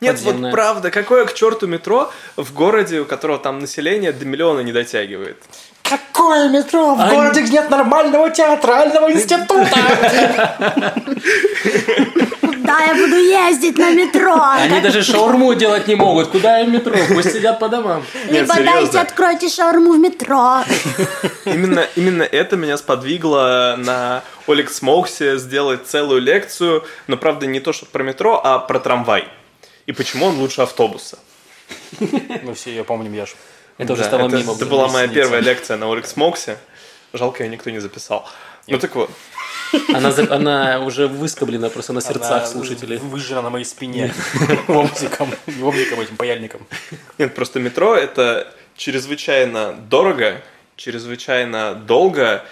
Нет, Подземное. вот правда, какое к черту метро в городе, у которого там население до миллиона не дотягивает? Какое метро в Они- городе, где нет нормального театрального института? Куда я буду ездить на метро? Они даже шаурму делать не могут, куда им метро, пусть сидят по домам. Либо дайте откройте шаурму в метро. Именно, именно это меня сподвигло на Олег Смоуксе сделать целую лекцию, но правда не то, что про метро, а про трамвай. И почему он лучше автобуса. Мы все ее помним, Яш. Это уже Да, стало это, мимо. это была моя первая лекция на Олег Смоуксе. Жалко, ее никто не записал. Ну так вот, Она, за- она уже выскоблена просто на сердцах Она слушателей. Выжжена на моей спине. Ломтиком, не ломтиком, этим паяльником. нет, просто метро это чрезвычайно дорого, чрезвычайно долго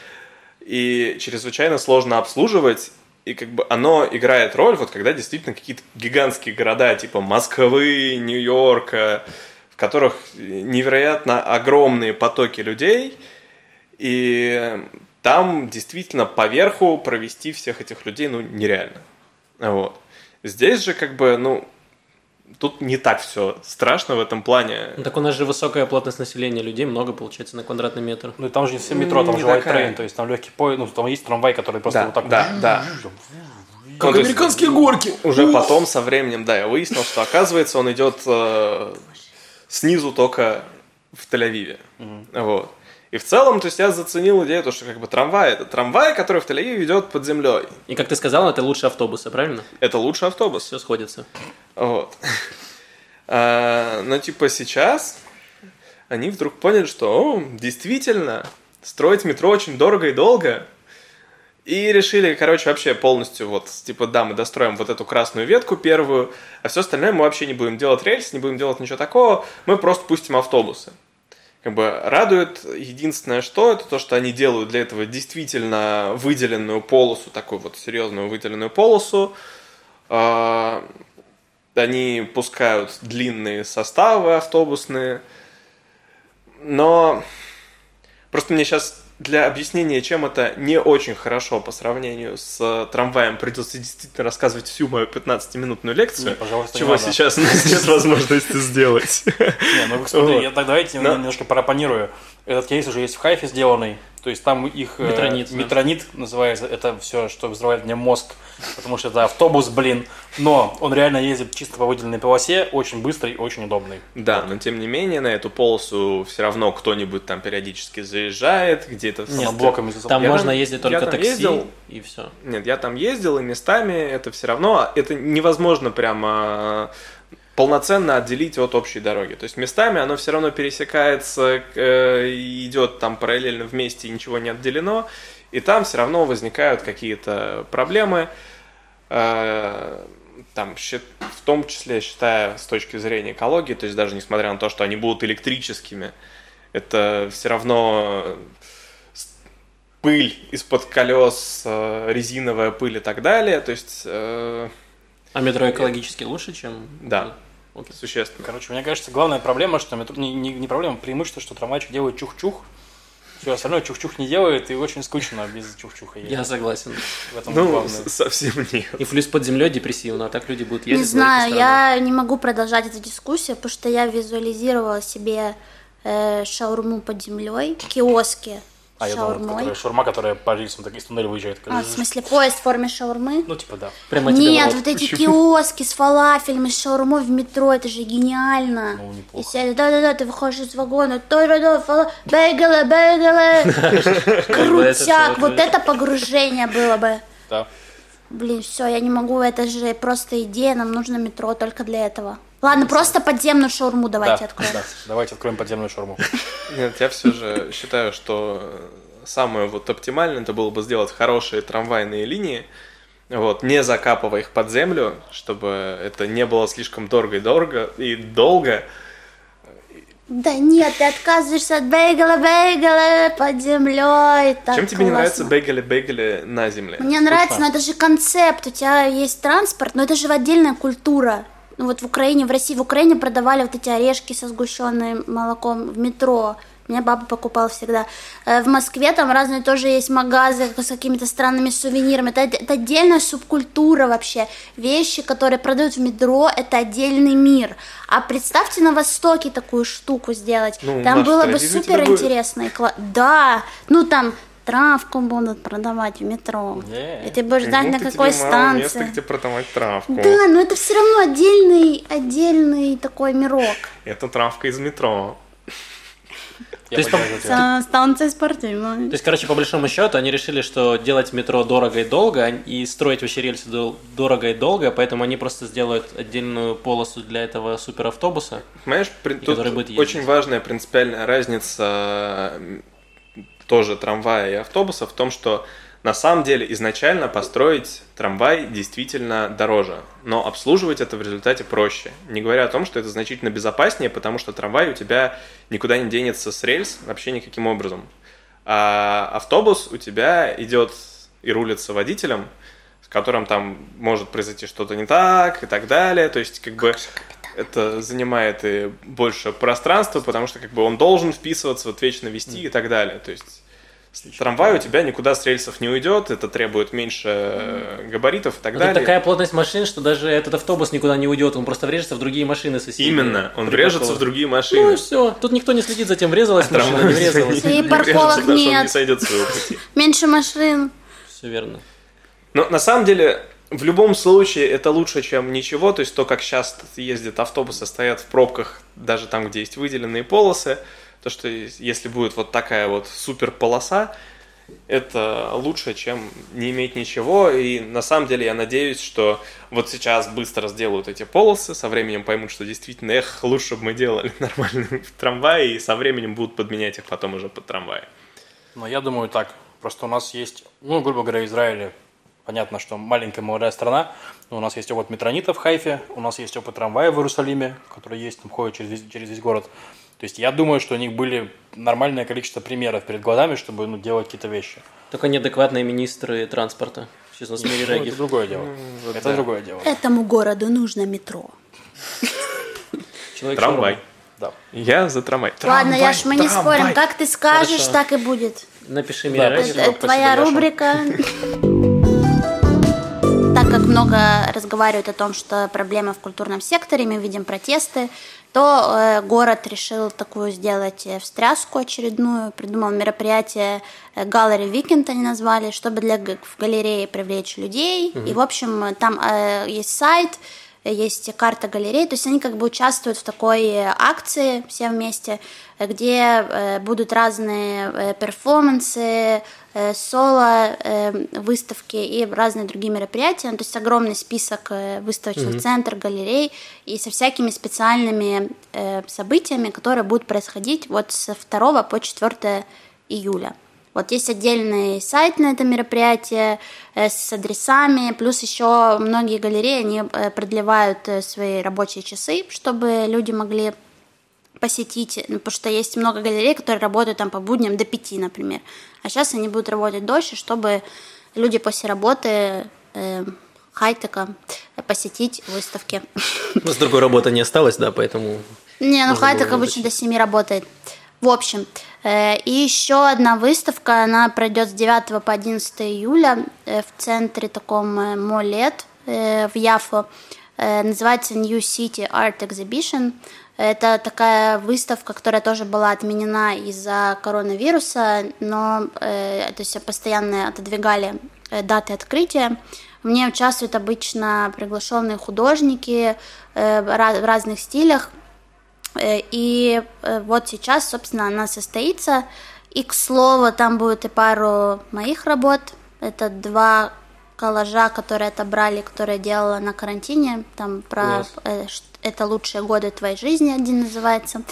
и чрезвычайно сложно обслуживать. И как бы оно играет роль, вот когда действительно какие-то гигантские города, типа Москвы, Нью-Йорка, в которых невероятно огромные потоки людей, и там действительно поверху провести всех этих людей, ну, нереально. Вот. Здесь же как бы, ну, тут не так все страшно в этом плане. Ну, Так у нас же высокая плотность населения, людей много получается на квадратный метр. Ну и там же не все метро, там Не же train, то есть там легкий поезд, ну там есть трамвай, который просто Да, вот так да, да. Ну, то есть горки! Уже потом, со временем, да, я выяснил, что оказывается он идет э, снизу только в Тель-Авиве. Вот. И в целом, то есть я заценил идею, то, что как бы трамвай это трамвай, который в Тель-Авиве идет под землей. И как ты сказал, это лучше автобуса, правильно? Это лучший автобус. Все сходится. Вот. А, Но типа сейчас они вдруг поняли, что о, действительно строить метро очень дорого и долго. И решили, короче, вообще полностью вот, типа, да, мы достроим вот эту красную ветку первую, а все остальное мы вообще не будем делать рельс, не будем делать ничего такого, мы просто пустим автобусы. Как бы радует единственное, что это то, что они делают для этого действительно выделенную полосу, такую вот серьезную выделенную полосу. А, Они пускают длинные составы автобусные. Но просто мне сейчас для объяснения, чем это не очень хорошо по сравнению с э, трамваем, придется действительно рассказывать всю мою 15-минутную лекцию. Не, пожалуйста, не чего надо. сейчас у нас нет возможности сделать. Не, ну смотри, я так давайте Да. немножко пропонирую. Этот кейс уже есть в Хайфе сделанный. То есть там их э, Метронит, да. метронит называется, это все, что взрывает мне мозг, потому что это автобус, блин. Но он реально ездит чисто по выделенной полосе, очень быстрый, очень удобный. Да, но тем не менее на эту полосу все равно кто-нибудь там периодически заезжает, где-то... Нет, с- блоками Там Я можно там- ездить я только там такси ездил. и все. Нет, я там ездил, и местами это все равно, это невозможно прямо полноценно отделить от общей дороги. То есть местами оно все равно пересекается, э, идет там параллельно вместе, ничего не отделено, и там все равно возникают какие-то проблемы, э, там, в том числе, считая с точки зрения экологии, то есть даже несмотря на то, что они будут электрическими, это все равно пыль из-под колес, э, резиновая пыль и так далее. То есть, э, А метро экологически лучше, чем... да, Окей. существенно. Короче, мне кажется, главная проблема, что метро... не, не, не проблема, преимущество, что трамвайчик делает чух-чух, все остальное чух-чух не делает, и очень скучно без чух-чуха ездить. Я согласен. В этом Ну, главное. совсем нет. И плюс под землей депрессивно, а так люди будут ездить. Не знаю, я не могу продолжать эту дискуссию, потому что я визуализировала себе э, шаурму под землей, киоски А, я думал, которая шаурма, которая по рельсам так из туннеля выезжает. А, в смысле, поезд в форме шаурмы? Ну, типа, да. Прямо Нет, вот эти киоски с фалафелем, с шаурмой в метро, это же гениально. Ну, неплохо. И да-да-да, ты выходишь из вагона, да-да-да, фала... бейгелы, бейгелы. Крутяк, вот это погружение было бы. Да. Блин, все, я не могу, это же просто идея, нам нужно метро только для этого. Ладно, просто подземную шаурму давайте да, откроем. да. Давайте откроем подземную шаурму. Нет, я все же считаю, что самое вот оптимальное это было бы сделать хорошие трамвайные линии, вот, не закапывая их под землю, чтобы это не было слишком дорого и дорого и долго. Да нет, ты отказываешься от бейгела, бейгела под землей. так Чем тебе не нравится классно. бейгели-бейгели на земле? Мне нравится, но это же концепт. У тебя есть транспорт, но это же отдельная культура. Ну вот в Украине, в России, в Украине продавали вот эти орешки со сгущенным молоком в метро. Меня папа покупал всегда. Э, В Москве там разные тоже есть магазы с какими-то странными сувенирами. Это, это отдельная субкультура вообще. Вещи, которые продают в метро, это отдельный мир. А представьте на Востоке такую штуку сделать. Ну, там было бы супер будет. интересно. Да, ну там травку будут продавать в метро. Не. И ты будешь ждать Ну, на какой тебе мало места, станции. где продавать травку. Да, но это все равно отдельный, отдельный такой мирок. Это травка из метро. Я То есть, тебя. Станция спортивная. То есть, короче, по большому счету, они решили, что делать метро дорого и долго, и строить вообще рельсы дол- дорого и долго, поэтому они просто сделают отдельную полосу для этого суперавтобуса. Понимаешь, при- тут будет ездить. очень важная принципиальная разница тоже трамвая и автобуса в том, что на самом деле изначально построить трамвай действительно дороже, но обслуживать это в результате проще. Не говоря о том, что это значительно безопаснее, потому что трамвай у тебя никуда не денется с рельс вообще никаким образом. А автобус у тебя идет и рулится водителем, с которым там может произойти что-то не так и так далее. То есть, как бы это занимает и больше пространства, потому что как бы он должен вписываться, вот вечно вести и так далее. То есть трамвай у тебя никуда с рельсов не уйдет, это требует меньше э, габаритов и так Но далее. такая плотность машин, что даже этот автобус никуда не уйдет, он просто врежется в другие машины соседние. Именно, он врежется парковке. в другие Ну и машины. все, тут никто не следит за тем, врезалась машина, не врезалась. И Не парковок нет. не сойдет с своего пути. Меньше машин. Все верно. Но на самом деле, в любом случае, это лучше, чем ничего. То есть то, как сейчас ездят автобусы, стоят в пробках, даже там, где есть выделенные полосы, то, что если будет вот такая вот супер полоса, это лучше, чем не иметь ничего. И на самом деле я надеюсь, что вот сейчас быстро сделают эти полосы, со временем поймут, что действительно, эх, лучше бы мы делали нормальные трамваи, и со временем будут подменять их потом уже под трамваи. Но я думаю так. Просто у нас есть, ну, грубо говоря, Израиль, понятно, что маленькая молодая страна, но у нас есть опыт метронита в Хайфе, у нас есть опыт трамвая в Иерусалиме, который есть, там ходит через весь, через весь город. То есть я думаю, что у них были нормальное количество примеров перед глазами, чтобы ну, делать какие-то вещи. Только неадекватные министры транспорта. Честно, с Ну, Реги. это другое дело. вот это да. другое дело. Этому городу нужно метро. Человек Трамвай. Да. Я за трамвай. Ладно, Трамвай, Яш, мы не трамвай. спорим. Как ты скажешь, Хорошо. так и будет. Напиши мне. Это твоя рубрика. Много разговаривают о том, что проблема в культурном секторе, мы видим протесты, то э, город решил такую сделать э, встряску очередную, придумал мероприятие э, Gallery Weekend они назвали, чтобы для в галерее привлечь людей. И, в общем, там есть сайт, есть карта галерей, то есть они как бы участвуют в такой акции все вместе, где будут разные перформансы, соло, э, выставки и разные другие мероприятия. Ну, то есть огромный список э, выставочных центров, галерей и со всякими специальными э, событиями, которые будут происходить вот со 2 по 4 июля. Вот есть отдельный сайт на это мероприятие э, с адресами, плюс еще многие галереи, они э, продлевают э, свои рабочие часы, чтобы люди могли посетить, ну, потому что есть много галерей, которые работают там по будням до пяти, например. А сейчас они будут работать дольше, чтобы люди после работы э, хай-тека посетить выставки. Ну, с другой работы не осталось, да, поэтому... Не, ну хай-тек обычно до. 7 работает. В общем, э, и еще одна выставка, она пройдет с 9 по 11 июля э, в центре таком э, Молет в Яфо. Называется New City Art Exhibition. Это такая выставка, которая тоже была отменена из-за коронавируса, но э, то есть постоянно отодвигали э, даты открытия. В ней участвуют обычно приглашенные художники э, в разных стилях. Э, И э, вот сейчас, собственно, она состоится. И, к слову, там будет и пару моих работ. Это два коллажа, которые отобрали, которые я делала на карантине. Там про Класс. э, это лучшие годы твоей жизни один называется.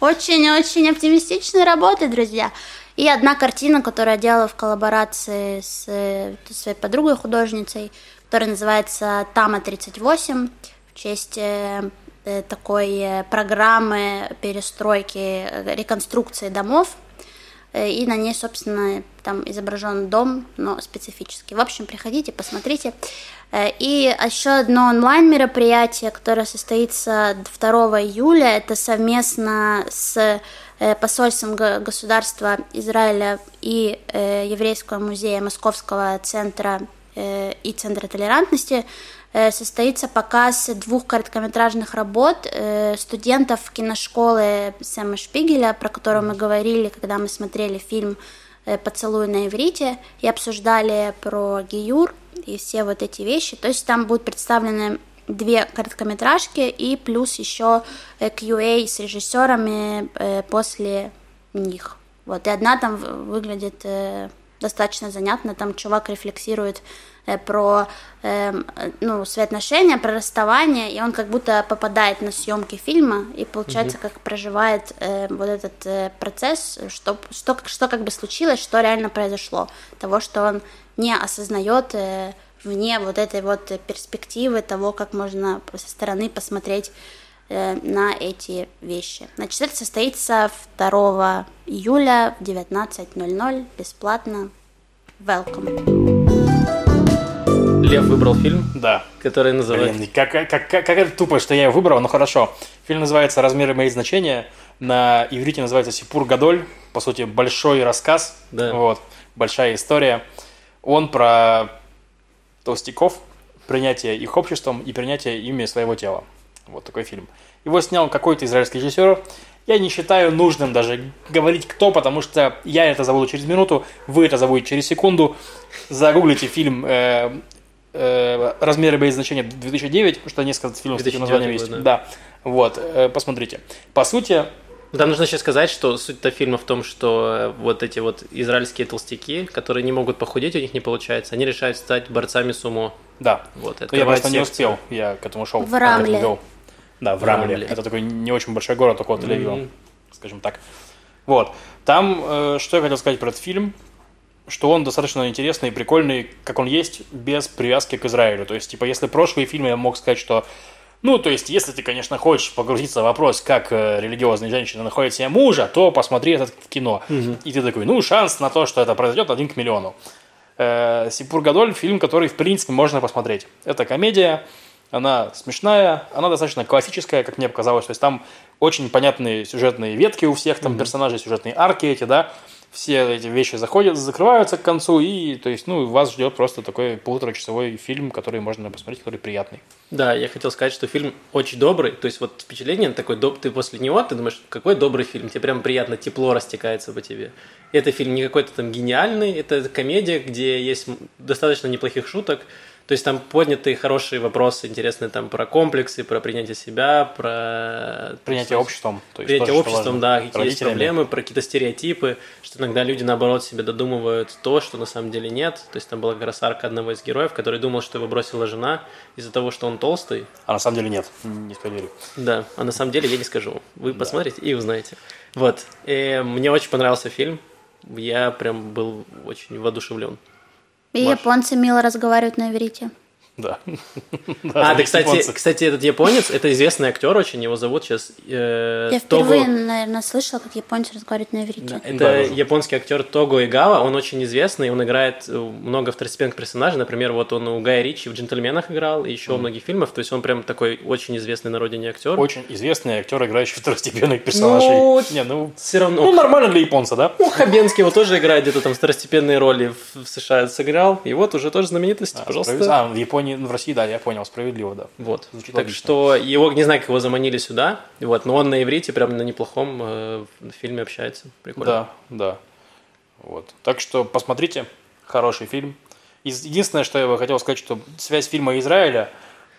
Очень-очень оптимистичные работы, друзья. И одна картина, которую я делала в коллаборации с э, своей подругой художницей, которая называется Тама 38 в честь э, такой программы перестройки, реконструкции домов. Э, И на ней, собственно, там изображен дом, но специфический. В общем, приходите, посмотрите. Э, И еще одно онлайн-мероприятие, которое состоится 2 июля, это совместно с э, посольством го- государства Израиля и Еврейского музея Московского центра и Центра толерантности состоится показ двух короткометражных работ э, студентов киношколы Сэма Шпигеля, про которую мы говорили, когда мы смотрели фильм э, «Поцелуй на иврите» и обсуждали про Гиюр и все вот эти вещи. То есть там будут представлены две короткометражки и плюс еще э, QA с режиссерами э, после них. Вот, и одна там выглядит э, достаточно занятно, там чувак рефлексирует э, про эм, э, ну, свои отношения, про расставание, и он как будто попадает на съемки фильма и получается, как проживает э, вот этот э, процесс, что, что, что как бы случилось, что реально произошло, того, что он не осознает э, вне вот этой вот перспективы того, как можно со стороны посмотреть э, на эти вещи. Значит, это состоится 2 июля в 19.00 бесплатно. Welcome. Лев выбрал фильм, Да. который называется... Блин, как, как, как, как это тупо, что я его выбрал, но хорошо. Фильм называется «Размеры мои значения». На иврите называется «Сипур Гадоль». По сути, большой рассказ. Да. Вот. Большая история. Он про толстяков, принятие их обществом и принятие ими своего тела. Вот такой фильм. Его снял какой-то израильский режиссер. Я не считаю нужным даже говорить кто, потому что я это забуду через минуту, вы это забудете через секунду. Загуглите фильм э, э, «Размеры без значения 2009», потому что несколько фильмов с таким 2009 названием есть. год, Да. Вот, э, посмотрите. По сути, Там нужно еще сказать, что суть-то фильма в том, что э, вот эти вот израильские толстяки, которые не могут похудеть, у них не получается, они решают стать борцами сумо. да. Вот, Но я просто не секцию. успел, я к этому шел. В Рамле. Вел. Да, в В Рамле. Рамле. Это такой не очень большой город около Тель-Авива, Мгм. скажем так. Вот. Там, э, что я хотел сказать про этот фильм, что он достаточно интересный и прикольный, как он есть, без привязки к Израилю. То есть, типа, если прошлые фильмы я мог сказать, что ну, то есть, если ты, конечно, хочешь погрузиться в вопрос, как э, религиозные женщины находят себе мужа, то посмотри этот в кино. И ты такой, ну, шанс на то, что это произойдет, один к миллиону. Э, Сипур Гадоль – фильм, который, в принципе, можно посмотреть. Это комедия, она смешная, она достаточно классическая, как мне показалось. То есть там очень понятные сюжетные ветки у всех, там персонажей, сюжетные арки эти, да. Все эти вещи заходят, закрываются к концу, и, то есть, ну, вас ждет просто такой полуторачасовой фильм, который можно посмотреть, который приятный. Да, я хотел сказать, что фильм очень добрый, то есть вот впечатление такой, доб- ты после него, ты думаешь, какой добрый фильм, тебе прям приятно, тепло растекается по тебе. Это фильм не какой-то там гениальный, это комедия, где есть достаточно неплохих шуток, то есть там подняты хорошие вопросы, интересные там про комплексы, про принятие себя, про... Принятие обществом. То есть Принятие тоже, обществом, да, какие есть проблемы, про какие-то стереотипы, что иногда люди, наоборот, себе додумывают то, что на самом деле нет. То есть там была как раз арка одного из героев, который думал, что его бросила жена из-за того, что он толстый. А на самом деле нет, не спойлерю. Да, а на самом деле я не скажу. Вы посмотрите и узнаете. Вот. И мне очень понравился фильм. Я прям был очень воодушевлен. И Маш. японцы мило разговаривают на иврите. Да. А, да, кстати, японцы. кстати, этот японец, это известный актер очень, его зовут сейчас э, Я Того- впервые, наверное, слышала, как японцы разговаривают на иврите. Это Да, японский актер Того Игава, он очень известный, он играет э, много второстепенных персонажей, например, вот он у Гая Ричи в «Джентльменах» играл, и еще во многих фильмах, то есть он прям такой очень известный на родине актер. Очень известный актер, играющий второстепенных персонажей. Ну, не, ну, Все равно. ну, нормально для японца, да? Ну, Хабенский его тоже играет где-то там второстепенные роли в, США сыграл, и вот уже тоже знаменитость, пожалуйста. Справед- А, в Японии, ну, в России, да, я понял, справедливо, да. Вот. Звучит так логично. что его, не знаю, как его заманили сюда, вот, но он на иврите прям на неплохом э, фильме общается. Прикольно. Да, да. Вот. Так что посмотрите, хороший фильм. Единственное, что я бы хотел сказать, что связь фильма Израиля,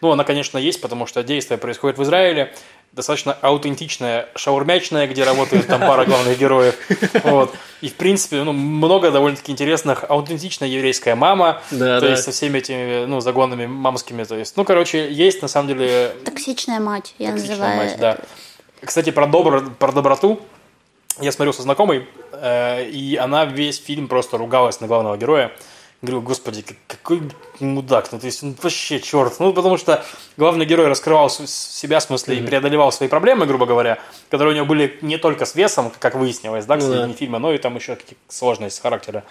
ну, она, конечно, есть, потому что действие происходит в Израиле, достаточно аутентичная, шаурмячная, где работает там пара главных героев. Вот. И, в принципе, ну, много довольно-таки интересных. Аутентичная еврейская мама, Да, то да. есть со всеми этими, ну, загонами мамскими. То есть, ну, короче, есть, на самом деле, Токсичная мать, я Токсичная называю. мать, да. Кстати, про, добро- про доброту. Я смотрел со знакомой, э, и она весь фильм просто ругалась на главного героя. Говорю, господи, как- какой мудак, ну то есть он вообще черт. Ну потому что главный герой раскрывал себя, в смысле, и преодолевал свои проблемы, грубо говоря, которые у него были не только с весом, как выяснилось, да, к Ну да. середине фильма, но и там еще какие-то сложности характера.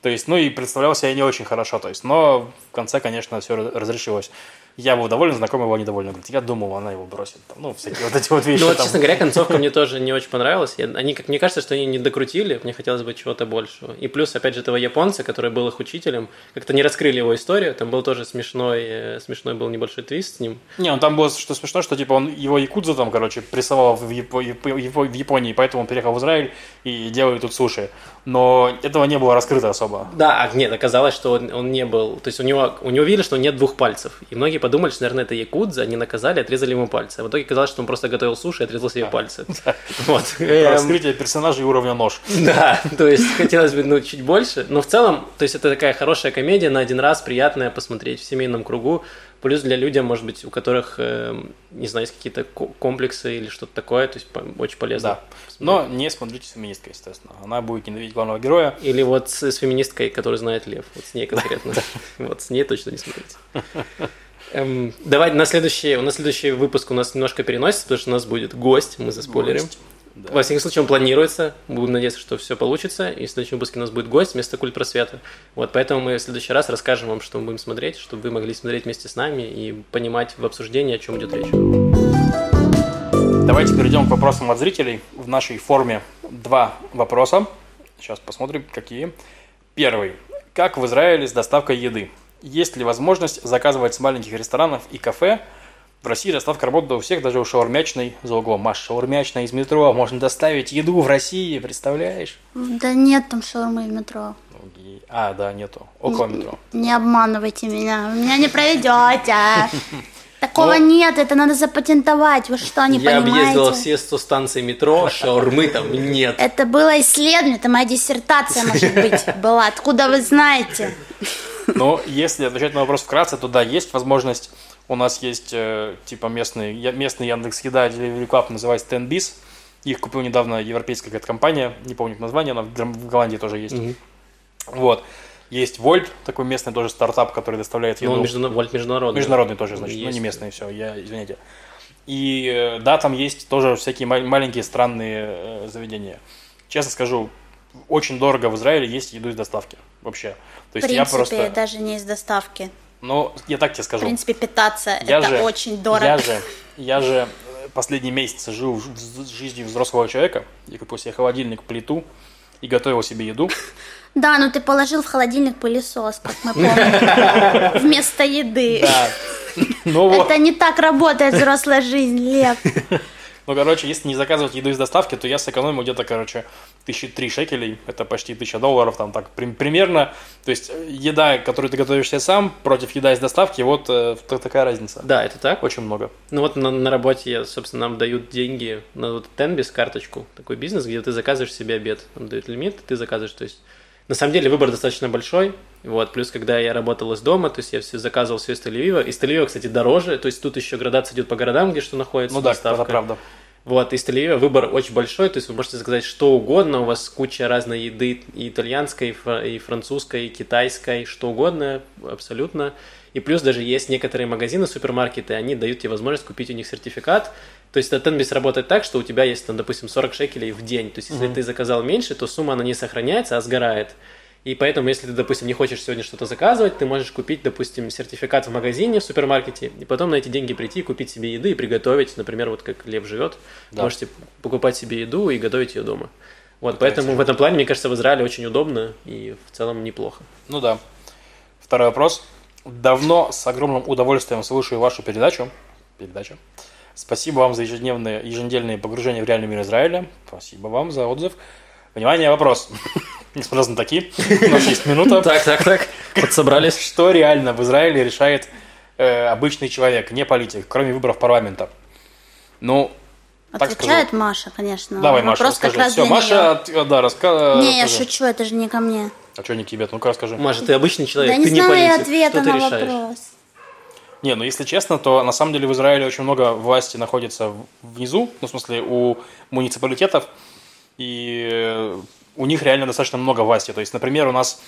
То есть, ну и представлял себя не очень хорошо, то есть, но в конце, конечно, все разрешилось. Я был доволен, знакомый был недоволен. Говорит, я думал, она его бросит. Там, ну, всякие вот эти вот вещи. Ну вот, там. честно говоря, концовка мне тоже не очень понравилась. Я- Они, как мне кажется, что они не докрутили, мне хотелось бы чего-то большего. И плюс, опять же, этого японца, который был их учителем, как-то не раскрыли его историю. Там был тоже смешной, э, смешной был небольшой твист с ним. Не, ну там было что смешно, что типа он его якудза там, короче, прессовал в, Япо- в Японии, поэтому он переехал в Израиль и делает тут суши. Но этого не было раскрыто особо. Да, а нет, оказалось, что он, он не был. То есть у него, у него видели, что нет двух пальцев. И многие подумали, что, наверное, это якудза, они наказали, отрезали ему пальцы. А в итоге оказалось, что он просто готовил суши и отрезал себе пальцы. Вот. Эм, Раскрытие персонажей уровня нож. Да, то есть хотелось бы ну, чуть больше. Но в целом, то есть это такая хорошая комедия на один раз, приятная посмотреть в семейном кругу. Плюс для людей, может быть, у которых, эм, не знаю, есть какие-то ко- комплексы или что-то такое, то есть очень полезно. Да. Но не смотрите с феминисткой, естественно. Она будет ненавидеть главного героя. Или вот с, с феминисткой, которую знает Лев. Вот с ней конкретно. Вот с ней точно не смотрите. Эм, давай на следующий, на следующий выпуск у нас немножко переносится, потому что у нас будет гость, мы заспойлерим. Гость, да. Во всяком случае, он планируется. Будем надеяться, что все получится. И в следующем выпуске у нас будет гость вместо культ просвета. Вот, поэтому мы в следующий раз расскажем вам, что мы будем смотреть, чтобы вы могли смотреть вместе с нами и понимать в обсуждении, о чем идет речь. Давайте перейдем к вопросам от зрителей. В нашей форме два вопроса. Сейчас посмотрим, какие. Первый. Как в Израиле с доставкой еды? Есть ли возможность заказывать с маленьких ресторанов и кафе? В России доставка работает у всех, даже у шаурмячной за углом. Маш, шаурмячная из метро. Можно доставить еду в России, представляешь? Да нет там шаурмы в метро. А, да, нету. Около метро. Не обманывайте меня, вы меня не проведете. Такого Ну. нет, это надо запатентовать. Вы что, не Я объездила понимаете? все 100 станций метро, шаурмы там нет. Это было исследование, это моя диссертация, может быть, была. Откуда вы знаете? Но если отвечать на вопрос вкратце, то да, есть возможность. У нас есть э, типа местный, местный Яндекс Еда, Delivery Club, называется Tenbis. Их купила недавно европейская какая-то компания, не помню название, она в Голландии тоже есть. Вот. Есть Вольт, такой местный тоже стартап, который доставляет Ну, еду. он междуна- Вольт международный. Международный тоже, значит, ну Есть. не местный, все, я, извините. И э, да, там есть тоже всякие ма- маленькие странные э, заведения. Честно скажу, очень дорого в Израиле есть еду из доставки вообще. То В есть я принципе, просто, даже не из доставки. ну, я так тебе В скажу. принципе, питаться Я это же- очень дорого. Я же, я же э, последние месяцы жил в- в- жизнью взрослого человека. Я купил себе холодильник, плиту, и готовил себе еду. Да, ну ты положил в холодильник пылесос, как мы помним, вместо еды. Да. Ну вот. Это не так работает взрослая жизнь, Лев. Ну, короче, если не заказывать еду из доставки, то я сэкономил где-то, короче, тысячи три шекелей, это почти тысяча долларов, там так при- примерно. То есть э, еда, которую ты готовишь себе сам, против еда из доставки, вот э, такая разница. Да, это так. Очень много. Ну вот на, на работе, я, собственно, нам дают деньги на вот Tenbis карточку, такой бизнес, где ты заказываешь себе обед. Он дает лимит, ты заказываешь, то есть на самом деле выбор достаточно большой, вот, плюс когда я работал из дома, то есть я все заказывал все из Тель-Авива, из Тель-Авива, кстати, дороже, то есть тут еще градация идет по городам, где что находится, Ну да, это правда. Вот, из Тель-Авива выбор очень большой, то есть вы можете заказать что угодно, у вас куча разной еды, и итальянской, и и французской, и китайской, что угодно, абсолютно. И плюс даже есть некоторые магазины, супермаркеты, они дают тебе возможность купить у них сертификат. То есть Tenbis работает так, что у тебя есть, там, допустим, 40 шекелей в день. То есть если ты заказал меньше, то сумма она не сохраняется, а сгорает. И поэтому, если ты, допустим, не хочешь сегодня что-то заказывать, ты можешь купить, допустим, сертификат в магазине, в супермаркете, и потом на эти деньги прийти, купить себе еды и приготовить. Например, вот как Лев живет, Да. можете покупать себе еду и готовить ее дома. Вот, поэтому в этом плане, мне кажется, в Израиле очень удобно и в целом неплохо. Ну да. Второй вопрос. Давно с огромным удовольствием слушаю вашу передачу. Передачу. Спасибо вам за ежедневные, еженедельные погружения в реальный мир Израиля. Спасибо вам за отзыв. Внимание, вопрос. Несмотря на знатоки, у нас есть минута. Так, так, так. Подсобрались. Что реально в Израиле решает э, обычный человек, не политик, кроме выборов парламента? Ну, так Отвечает Маша, конечно. давай, Маша, Вопрос расскажи. как раз Все, для Маша, от- э, да, раска... Не, я расскажи. шучу, это же не ко мне. А что не тебе? Ну-ка расскажи. Маша, ты обычный человек, да не ты не знаю я политик. ответа Что ты на решаешь? вопрос. Не, ну если честно, то на самом деле в Израиле очень много власти находится внизу, ну, в смысле, у муниципалитетов, и э, у них реально достаточно много власти. То есть, например, у нас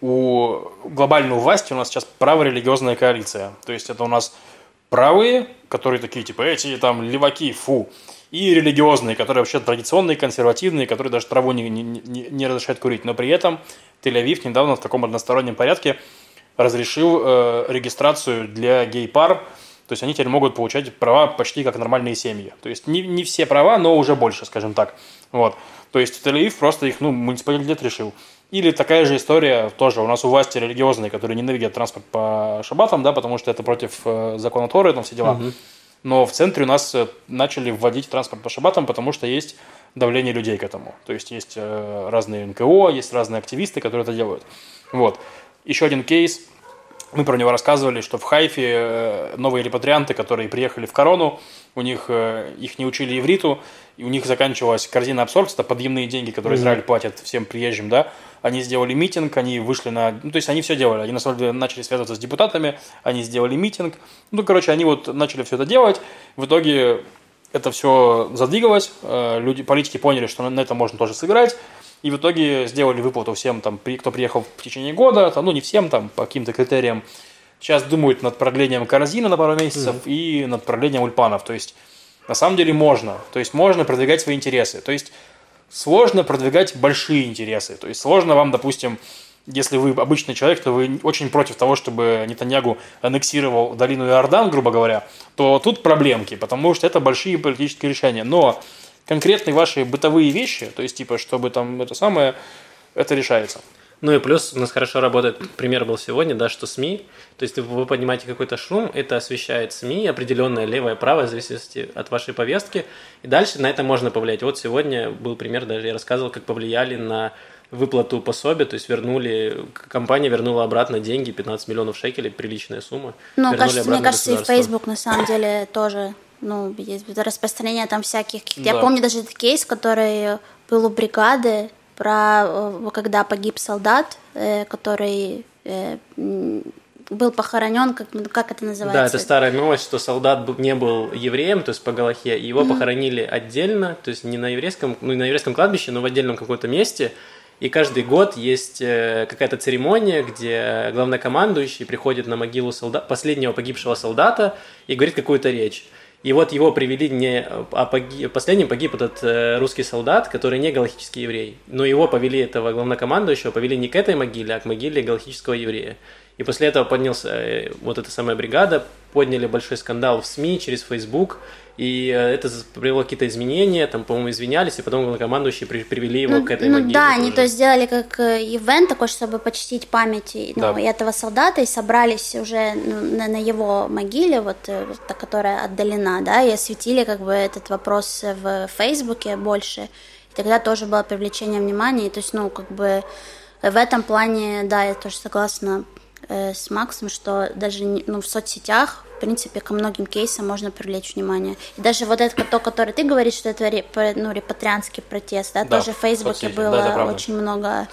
у глобальной власти у нас сейчас праворелигиозная коалиция. То есть это у нас правые, которые такие, типа, эти там леваки, фу, и религиозные, которые вообще традиционные, консервативные, которые даже траву не, не, не- разрешают курить. Но при этом Тель-Авив недавно в таком одностороннем порядке разрешил э, регистрацию для гей-пар. То есть они теперь могут получать права почти как нормальные семьи. То есть не, не все права, но уже больше, скажем так. Вот. То есть Тель-Авив просто их, ну, муниципалитет решил. Или такая же история тоже. У нас у власти религиозные, которые ненавидят транспорт по шабатам, да, потому что это против э, закона Торы, там все дела. Но в центре у нас э, начали вводить транспорт по шабатам, потому что есть давление людей к этому. То есть есть э, разные НКО, есть разные активисты, которые это делают. Вот. Еще один кейс. Мы про него рассказывали, что в Хайфе новые репатрианты, которые приехали в Корону, у них э, их не учили ивриту, и у них заканчивалась корзина абсорбции, это подъемные деньги, которые Израиль платит всем приезжим, да. Они сделали митинг, они вышли на... Ну, то есть они все делали. Они на самом деле начали связываться с депутатами, они сделали митинг. Ну, короче, они вот начали все это делать. В итоге это все задвигалось, э, люди, политики поняли, что на- это можно тоже сыграть, и в итоге сделали выплату всем, там, кто приехал в течение года, там, ну не всем, там, по каким-то критериям. Сейчас думают над продлением корзины на пару месяцев и над продлением ульпанов. То есть, на самом деле можно. То есть, можно продвигать свои интересы. То есть, сложно продвигать большие интересы. То есть, сложно вам, допустим, если вы обычный человек, то вы очень против того, чтобы Нетаньягу аннексировал долину Иордан, грубо говоря, то тут проблемки, потому что это большие политические решения. Но конкретные ваши бытовые вещи, то есть, типа, чтобы там это самое, это решается. Ну и плюс у нас хорошо работает, пример был сегодня, да, что СМИ, то есть вы поднимаете какой-то шум, это освещает СМИ, определенное левое, правое, в зависимости от вашей повестки, и дальше на это можно повлиять. Вот сегодня был пример, даже я рассказывал, как повлияли на выплату пособия, то есть вернули, компания вернула обратно деньги, 15 миллионов шекелей, приличная сумма. Ну, кажется, мне кажется, и. Facebook на самом деле тоже, ну, есть распространение там всяких. Я Да. помню даже этот кейс, который был у бригады про э, когда погиб солдат, э, который э, был похоронен, как, ну, как это называется? Да, это старая новость, что солдат не был евреем, то есть по Галахе, и его похоронили отдельно, то есть не на еврейском, ну, не на еврейском кладбище, но в отдельном каком-то месте. И каждый год есть какая-то церемония, где главнокомандующий приходит на могилу солда- последнего погибшего солдата и говорит какую-то речь. И вот его привели не... А поги- последним погиб этот э, русский солдат, который не галахический еврей. Но его повели, этого главнокомандующего, повели не к этой могиле, а к могиле галахического еврея. И после этого поднялся э, вот эта самая бригада, подняли большой скандал в СМИ через Facebook, и э, это привело какие-то изменения, там, по-моему, извинялись, и потом главнокомандующие при, привели его ну, к этой ну, могиле. да, тоже. они то сделали как э, ивент такой, чтобы почтить память ну, Да. и этого солдата, и собрались уже ну, на, на его могиле, вот, та, которая отдалена, да, и осветили как бы этот вопрос в Фейсбуке больше, и тогда тоже было привлечение внимания, и, то есть, ну, как бы в этом плане, да, я тоже согласна с Максом, что даже ну, в соцсетях, в принципе, ко многим кейсам можно привлечь внимание. И даже вот это, то, который ты говоришь, что это ну, репатрианский протест, да, Да, тоже в Фейсбуке было да, очень много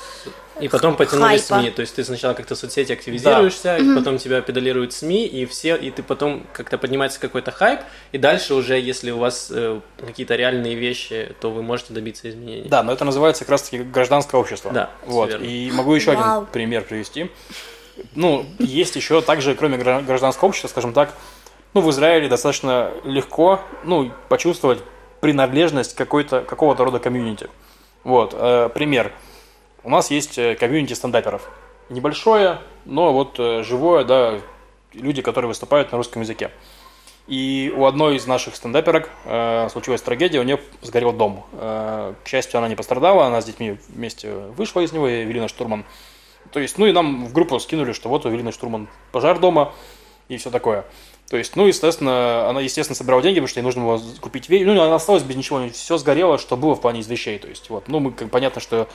И потом потянули хайпа. СМИ. То есть ты сначала как-то в соцсети активизируешься, и потом тебя педалируют СМИ, и все, и ты потом как-то поднимается какой-то хайп, и дальше уже, если у вас э, какие-то реальные вещи, то вы можете добиться изменений. Да, но это называется как раз-таки гражданское общество. Да, Вот. И могу еще Вау. один пример привести. Ну, есть еще также, кроме гра- гражданского общества, скажем так, ну, в Израиле достаточно легко, ну, почувствовать принадлежность какой-то, какого-то рода комьюнити. Вот, э, пример. У нас есть э, комьюнити стендаперов. Небольшое, но вот э, живое, да, люди, которые выступают на русском языке. И у одной из наших стендаперок э, случилась трагедия, у нее сгорел дом. Э, к счастью, она не пострадала, она с детьми вместе вышла из него, Эвелина Штурман. То есть, ну и нам в группу скинули, что вот у Эвелины Штурман пожар дома и все такое. То есть, ну, естественно, она, естественно, собирала деньги, потому что ей нужно было купить вещи. Ну, она осталась без ничего, все сгорело, что было в плане из вещей. То есть, вот, ну, мы, как понятно, что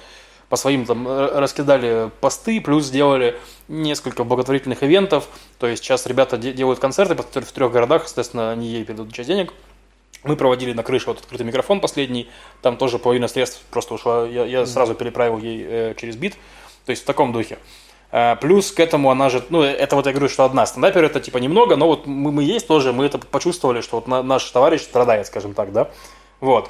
по своим там э, раскидали посты, плюс сделали несколько благотворительных ивентов. То есть сейчас ребята де- делают концерты в трех городах, соответственно, они ей передадут часть денег. Мы проводили на крыше вот открытый микрофон последний, там тоже половина средств просто ушла, я, я сразу переправил ей э, через бит, то есть в таком духе. Э, плюс к этому она же, ну, это вот я говорю, что одна. Стендапер это типа немного, но вот мы, мы есть тоже, мы это почувствовали, что вот на- наш товарищ страдает, скажем так, да. Вот.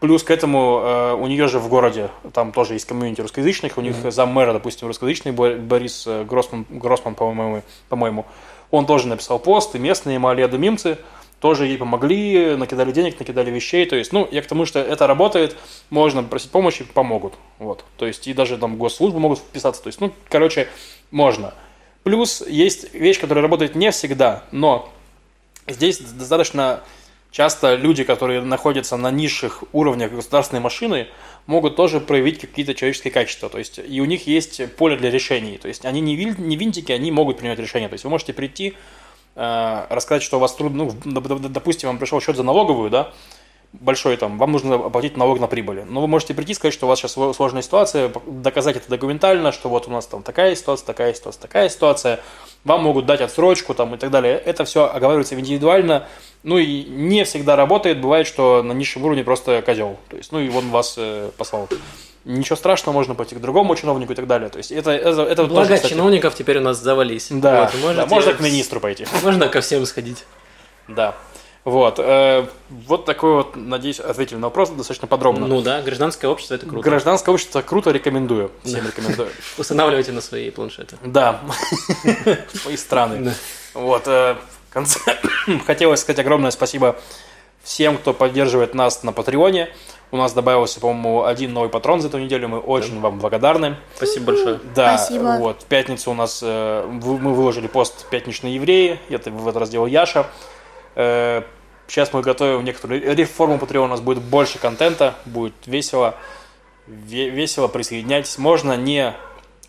Плюс к этому э, у нее же в городе, там тоже есть комьюнити русскоязычных, у них заммэра, допустим, русскоязычный Бо- Борис э, Гроссман, Гроссман по-моему, по-моему, он тоже написал пост, и местные малоедомимцы тоже ей помогли, накидали денег, накидали вещей, то есть, ну, я к тому, что это работает, можно просить помощи, помогут, вот, то есть, и даже там госслужбы могут вписаться, то есть, ну, короче, можно. Плюс есть вещь, которая работает не всегда, но здесь достаточно часто люди, которые находятся на низших уровнях государственной машины, могут тоже проявить какие-то человеческие качества. То есть и у них есть поле для решений. То есть они не, винтики, они могут принимать решения. То есть вы можете прийти, рассказать, что у вас трудно, ну, допустим, вам пришел счет за налоговую, да, большой там, вам нужно оплатить налог на прибыли. Но вы можете прийти и сказать, что у вас сейчас сложная ситуация, доказать это документально, что вот у нас там такая ситуация, такая ситуация, такая ситуация. Вам могут дать отсрочку там и так далее. Это все оговаривается индивидуально. Ну и не всегда работает. Бывает, что на низшем уровне просто козел. То есть, ну и он вас э, послал. Ничего страшного, можно пойти к другому чиновнику и так далее. То есть это, это, это Благо тоже, кстати, чиновников теперь у нас завались. Да, Вот, да, можно к министру пойти. Можно ко всем сходить. Да. Вот. э, вот такой вот, надеюсь, ответили на вопрос достаточно подробно. Ну да, гражданское общество это круто. Гражданское общество круто, рекомендую. Всем рекомендую. Устанавливайте на свои планшеты. Да. Свои страны. Вот. э, В конце хотелось сказать огромное спасибо всем, кто поддерживает нас на Патреоне. У нас добавился, по-моему, один новый патрон за эту неделю. Мы очень вам благодарны. Спасибо большое. Да, Спасибо. вот, в пятницу у нас, э, мы выложили пост «Пятничные евреи», это в этот раз делал Яша. Э, Сейчас мы готовим некоторую реформу Patreon, у нас будет больше контента, будет весело, Ве- весело, присоединяйтесь. Можно не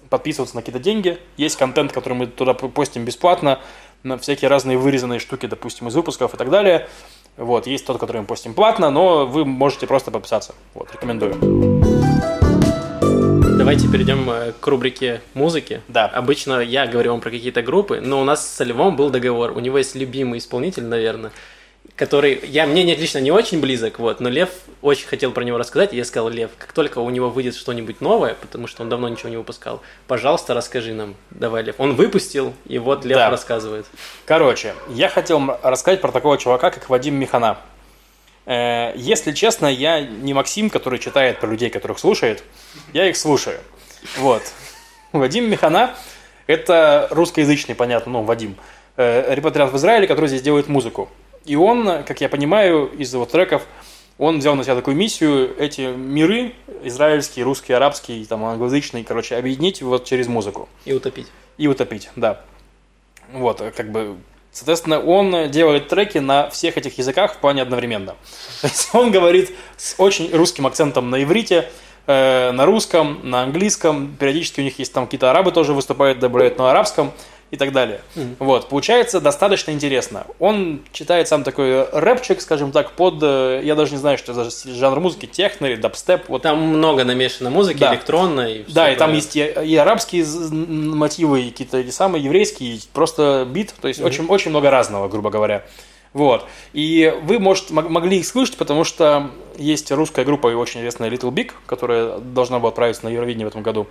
подписываться на какие-то деньги, есть контент, который мы туда постим бесплатно, на всякие разные вырезанные штуки, допустим, из выпусков и так далее. Вот, есть тот, который мы постим платно, но вы можете просто подписаться. Вот, рекомендую. Давайте перейдем э, к рубрике музыки. Да. Обычно я говорю вам про какие-то группы, но у нас с Львом был договор. У него есть любимый исполнитель, наверное, который я мне не- лично не очень близок, вот, но Лев очень хотел про него рассказать, и я сказал, Лев, как только у него выйдет что-нибудь новое, потому что он давно ничего не выпускал, пожалуйста, расскажи нам. Давай, Лев. Он выпустил, и вот Лев Да. рассказывает. Короче, я хотел рассказать про такого чувака, как Вадим Механа. Э, Если честно, я не Максим, который читает про людей, которых слушает. Я их слушаю. Вот. Вадим Механа – это русскоязычный, понятно, ну, Вадим, э, репатриант в Израиле, который здесь делает музыку. И он, как я понимаю, из его треков, он взял на себя такую миссию эти миры, израильские, русские, арабские, там, англоязычные, короче, объединить вот через музыку И утопить. и утопить, да. Вот, как бы, соответственно, он делает треки на всех этих языках в плане одновременно. То есть он говорит с очень русским акцентом на иврите, э, на русском, на английском. Периодически у них есть там какие-то арабы тоже выступают, добавляют на арабском и так далее. Мгм. Вот, получается достаточно интересно. Он читает сам такой рэпчик, скажем так, под, э, я даже не знаю, что за жанр музыки, техно или дабстеп. Вот Там много намешано музыки, Да. электронной. и да, и там есть и, и арабские мотивы, и какие-то эти самые еврейские, и просто бит, то есть очень, очень много разного, грубо говоря. Вот. И вы, может, мог- могли их слышать, потому что есть русская группа и очень известная Little Big, которая должна была отправиться на Евровидение в этом году.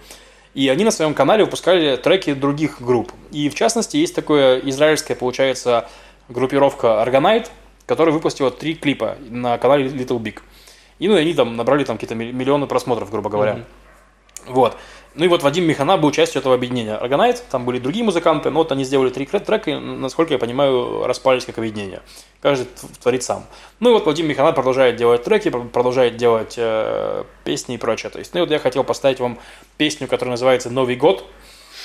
И они на своем канале выпускали треки других групп. И в частности, есть такое израильская, получается, группировка Argonite, которая выпустила три клипа на канале Little Big. И ну, и они там набрали там какие-то ми- миллионы просмотров, грубо говоря. Мгм. Вот. Ну и вот Вадим Механа был частью этого объединения. Аргонайт, там были другие музыканты, но вот они сделали три трека, и, насколько я понимаю, распались как объединение. Каждый творит сам. Ну и вот Вадим Механа продолжает делать треки, пр- продолжает делать э, песни и прочее. То есть, ну и вот я хотел поставить вам песню, которая называется «Новый год»,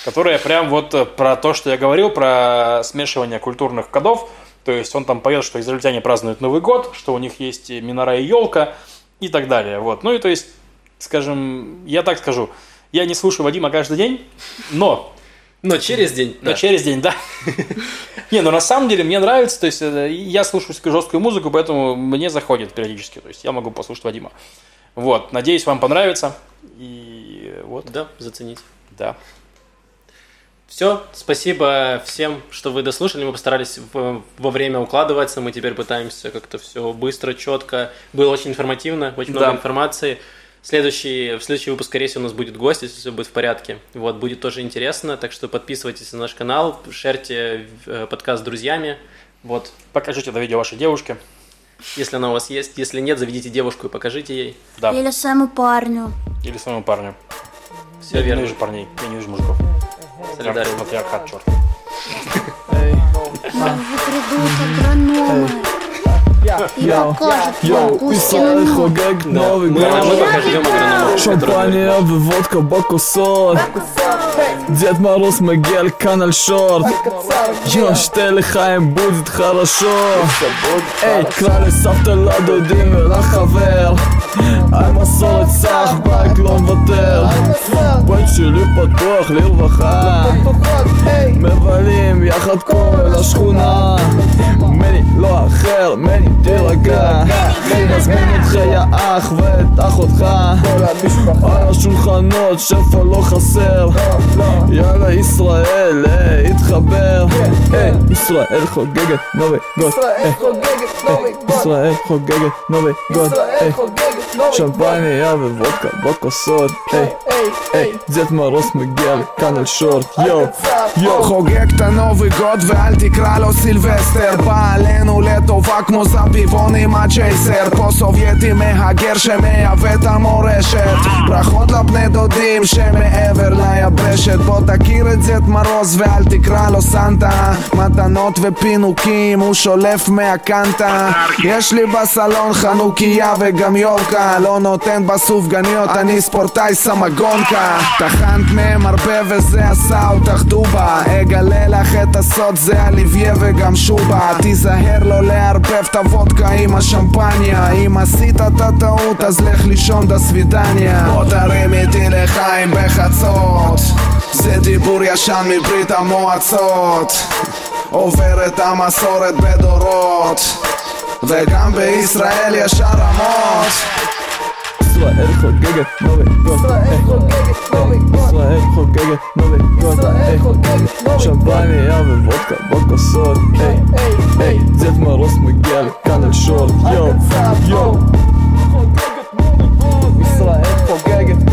которая прям вот э, про то, что я говорил, про смешивание культурных кодов. То есть он там поет, что израильтяне празднуют Новый год, что у них есть минора и елка и так далее. Вот. Ну и то есть, скажем, я так скажу, я не слушаю Вадима каждый день, но Но через день. но да. через день, да. Не, ну на самом деле мне нравится, то есть э, я слушаю жесткую музыку, поэтому мне заходит периодически, то есть я могу послушать Вадима. Вот, надеюсь, вам понравится. И вот, Да, заценить. да. Все, спасибо всем, что вы дослушали. Мы постарались во время укладываться. Мы теперь пытаемся как-то все быстро, четко. Было очень информативно, очень много Да. информации. Следующий, в следующий выпуск, скорее всего, у нас будет гость, если все будет в порядке. Вот, будет тоже интересно. Так что подписывайтесь на наш канал, шерьте э, подкаст с друзьями. Вот, Покажите это видео вашей девушке. если она у вас есть. Если нет, заведите девушку и покажите ей. Да. Или своему парню. Или своему парню. Все я верно. не вижу парней, я не вижу мужиков. Солидарен. Матриархат, черт. Ну, придут агрономы. i pokorze opuszczonym chogeg nowy gracz Szampanie, wywodka, bakosol Дед Мороз, Мегель, Канал Шорт Я штель, хаем, будет хорошо Эй, крали с автолада, дым, лахавер Ай, масолы, цах, бай שלי פתוח לרווחה. מבלים יחד כל השכונה. מני לא אחר, מני תירגע. מזמין אותך יא אח ואת אחותך. על השולחנות שפע לא חסר. יאללה ישראל, אה, התחבר. אה, ישראל חוגגת נובי גוד. אה, ישראל חוגגת נובי גוד. אה, שמפניה ווודקה בכוסות Ej, Dziad Moroz Megiel, Kanal Short, yo, yo הנובי גוד ואל תקרא לו סילבסטר. בא עלינו לטובה כמו zapiwony Manchester Po Sowiety mecha giersze, meja weta moreshet ברכות לבני דודים שמעבר ליבשת. בוא תכיר את זית מרוס ואל תקרא לו סנטה. מתנות ופינוקים הוא שולף מהקנטה. יש לי בסלון חנוכיה וגם יורקה לא נותן בסופגניות אני ספורטאי סמגון. סמגונקה טחנת מהם הרבה וזה עשה אותך דובה. אגלה לך את הסוד זה אליביה וגם שובה תיזהר לא לערבב את הוודקה עם השמפניה. אם עשית את הטעות אז לך לישון דה סווידניה בוא תרים איתי לחיים בחצות. זה דיבור ישן מברית המועצות. עובר את המסורת בדורות. וגם בישראל יש הרמות ישראל חוגגת נובי ישראל חוגגת נובי שמפניה וודקה בכוסות זד מרוס מגיע לכאן על שור יום יום ישראל חוגגת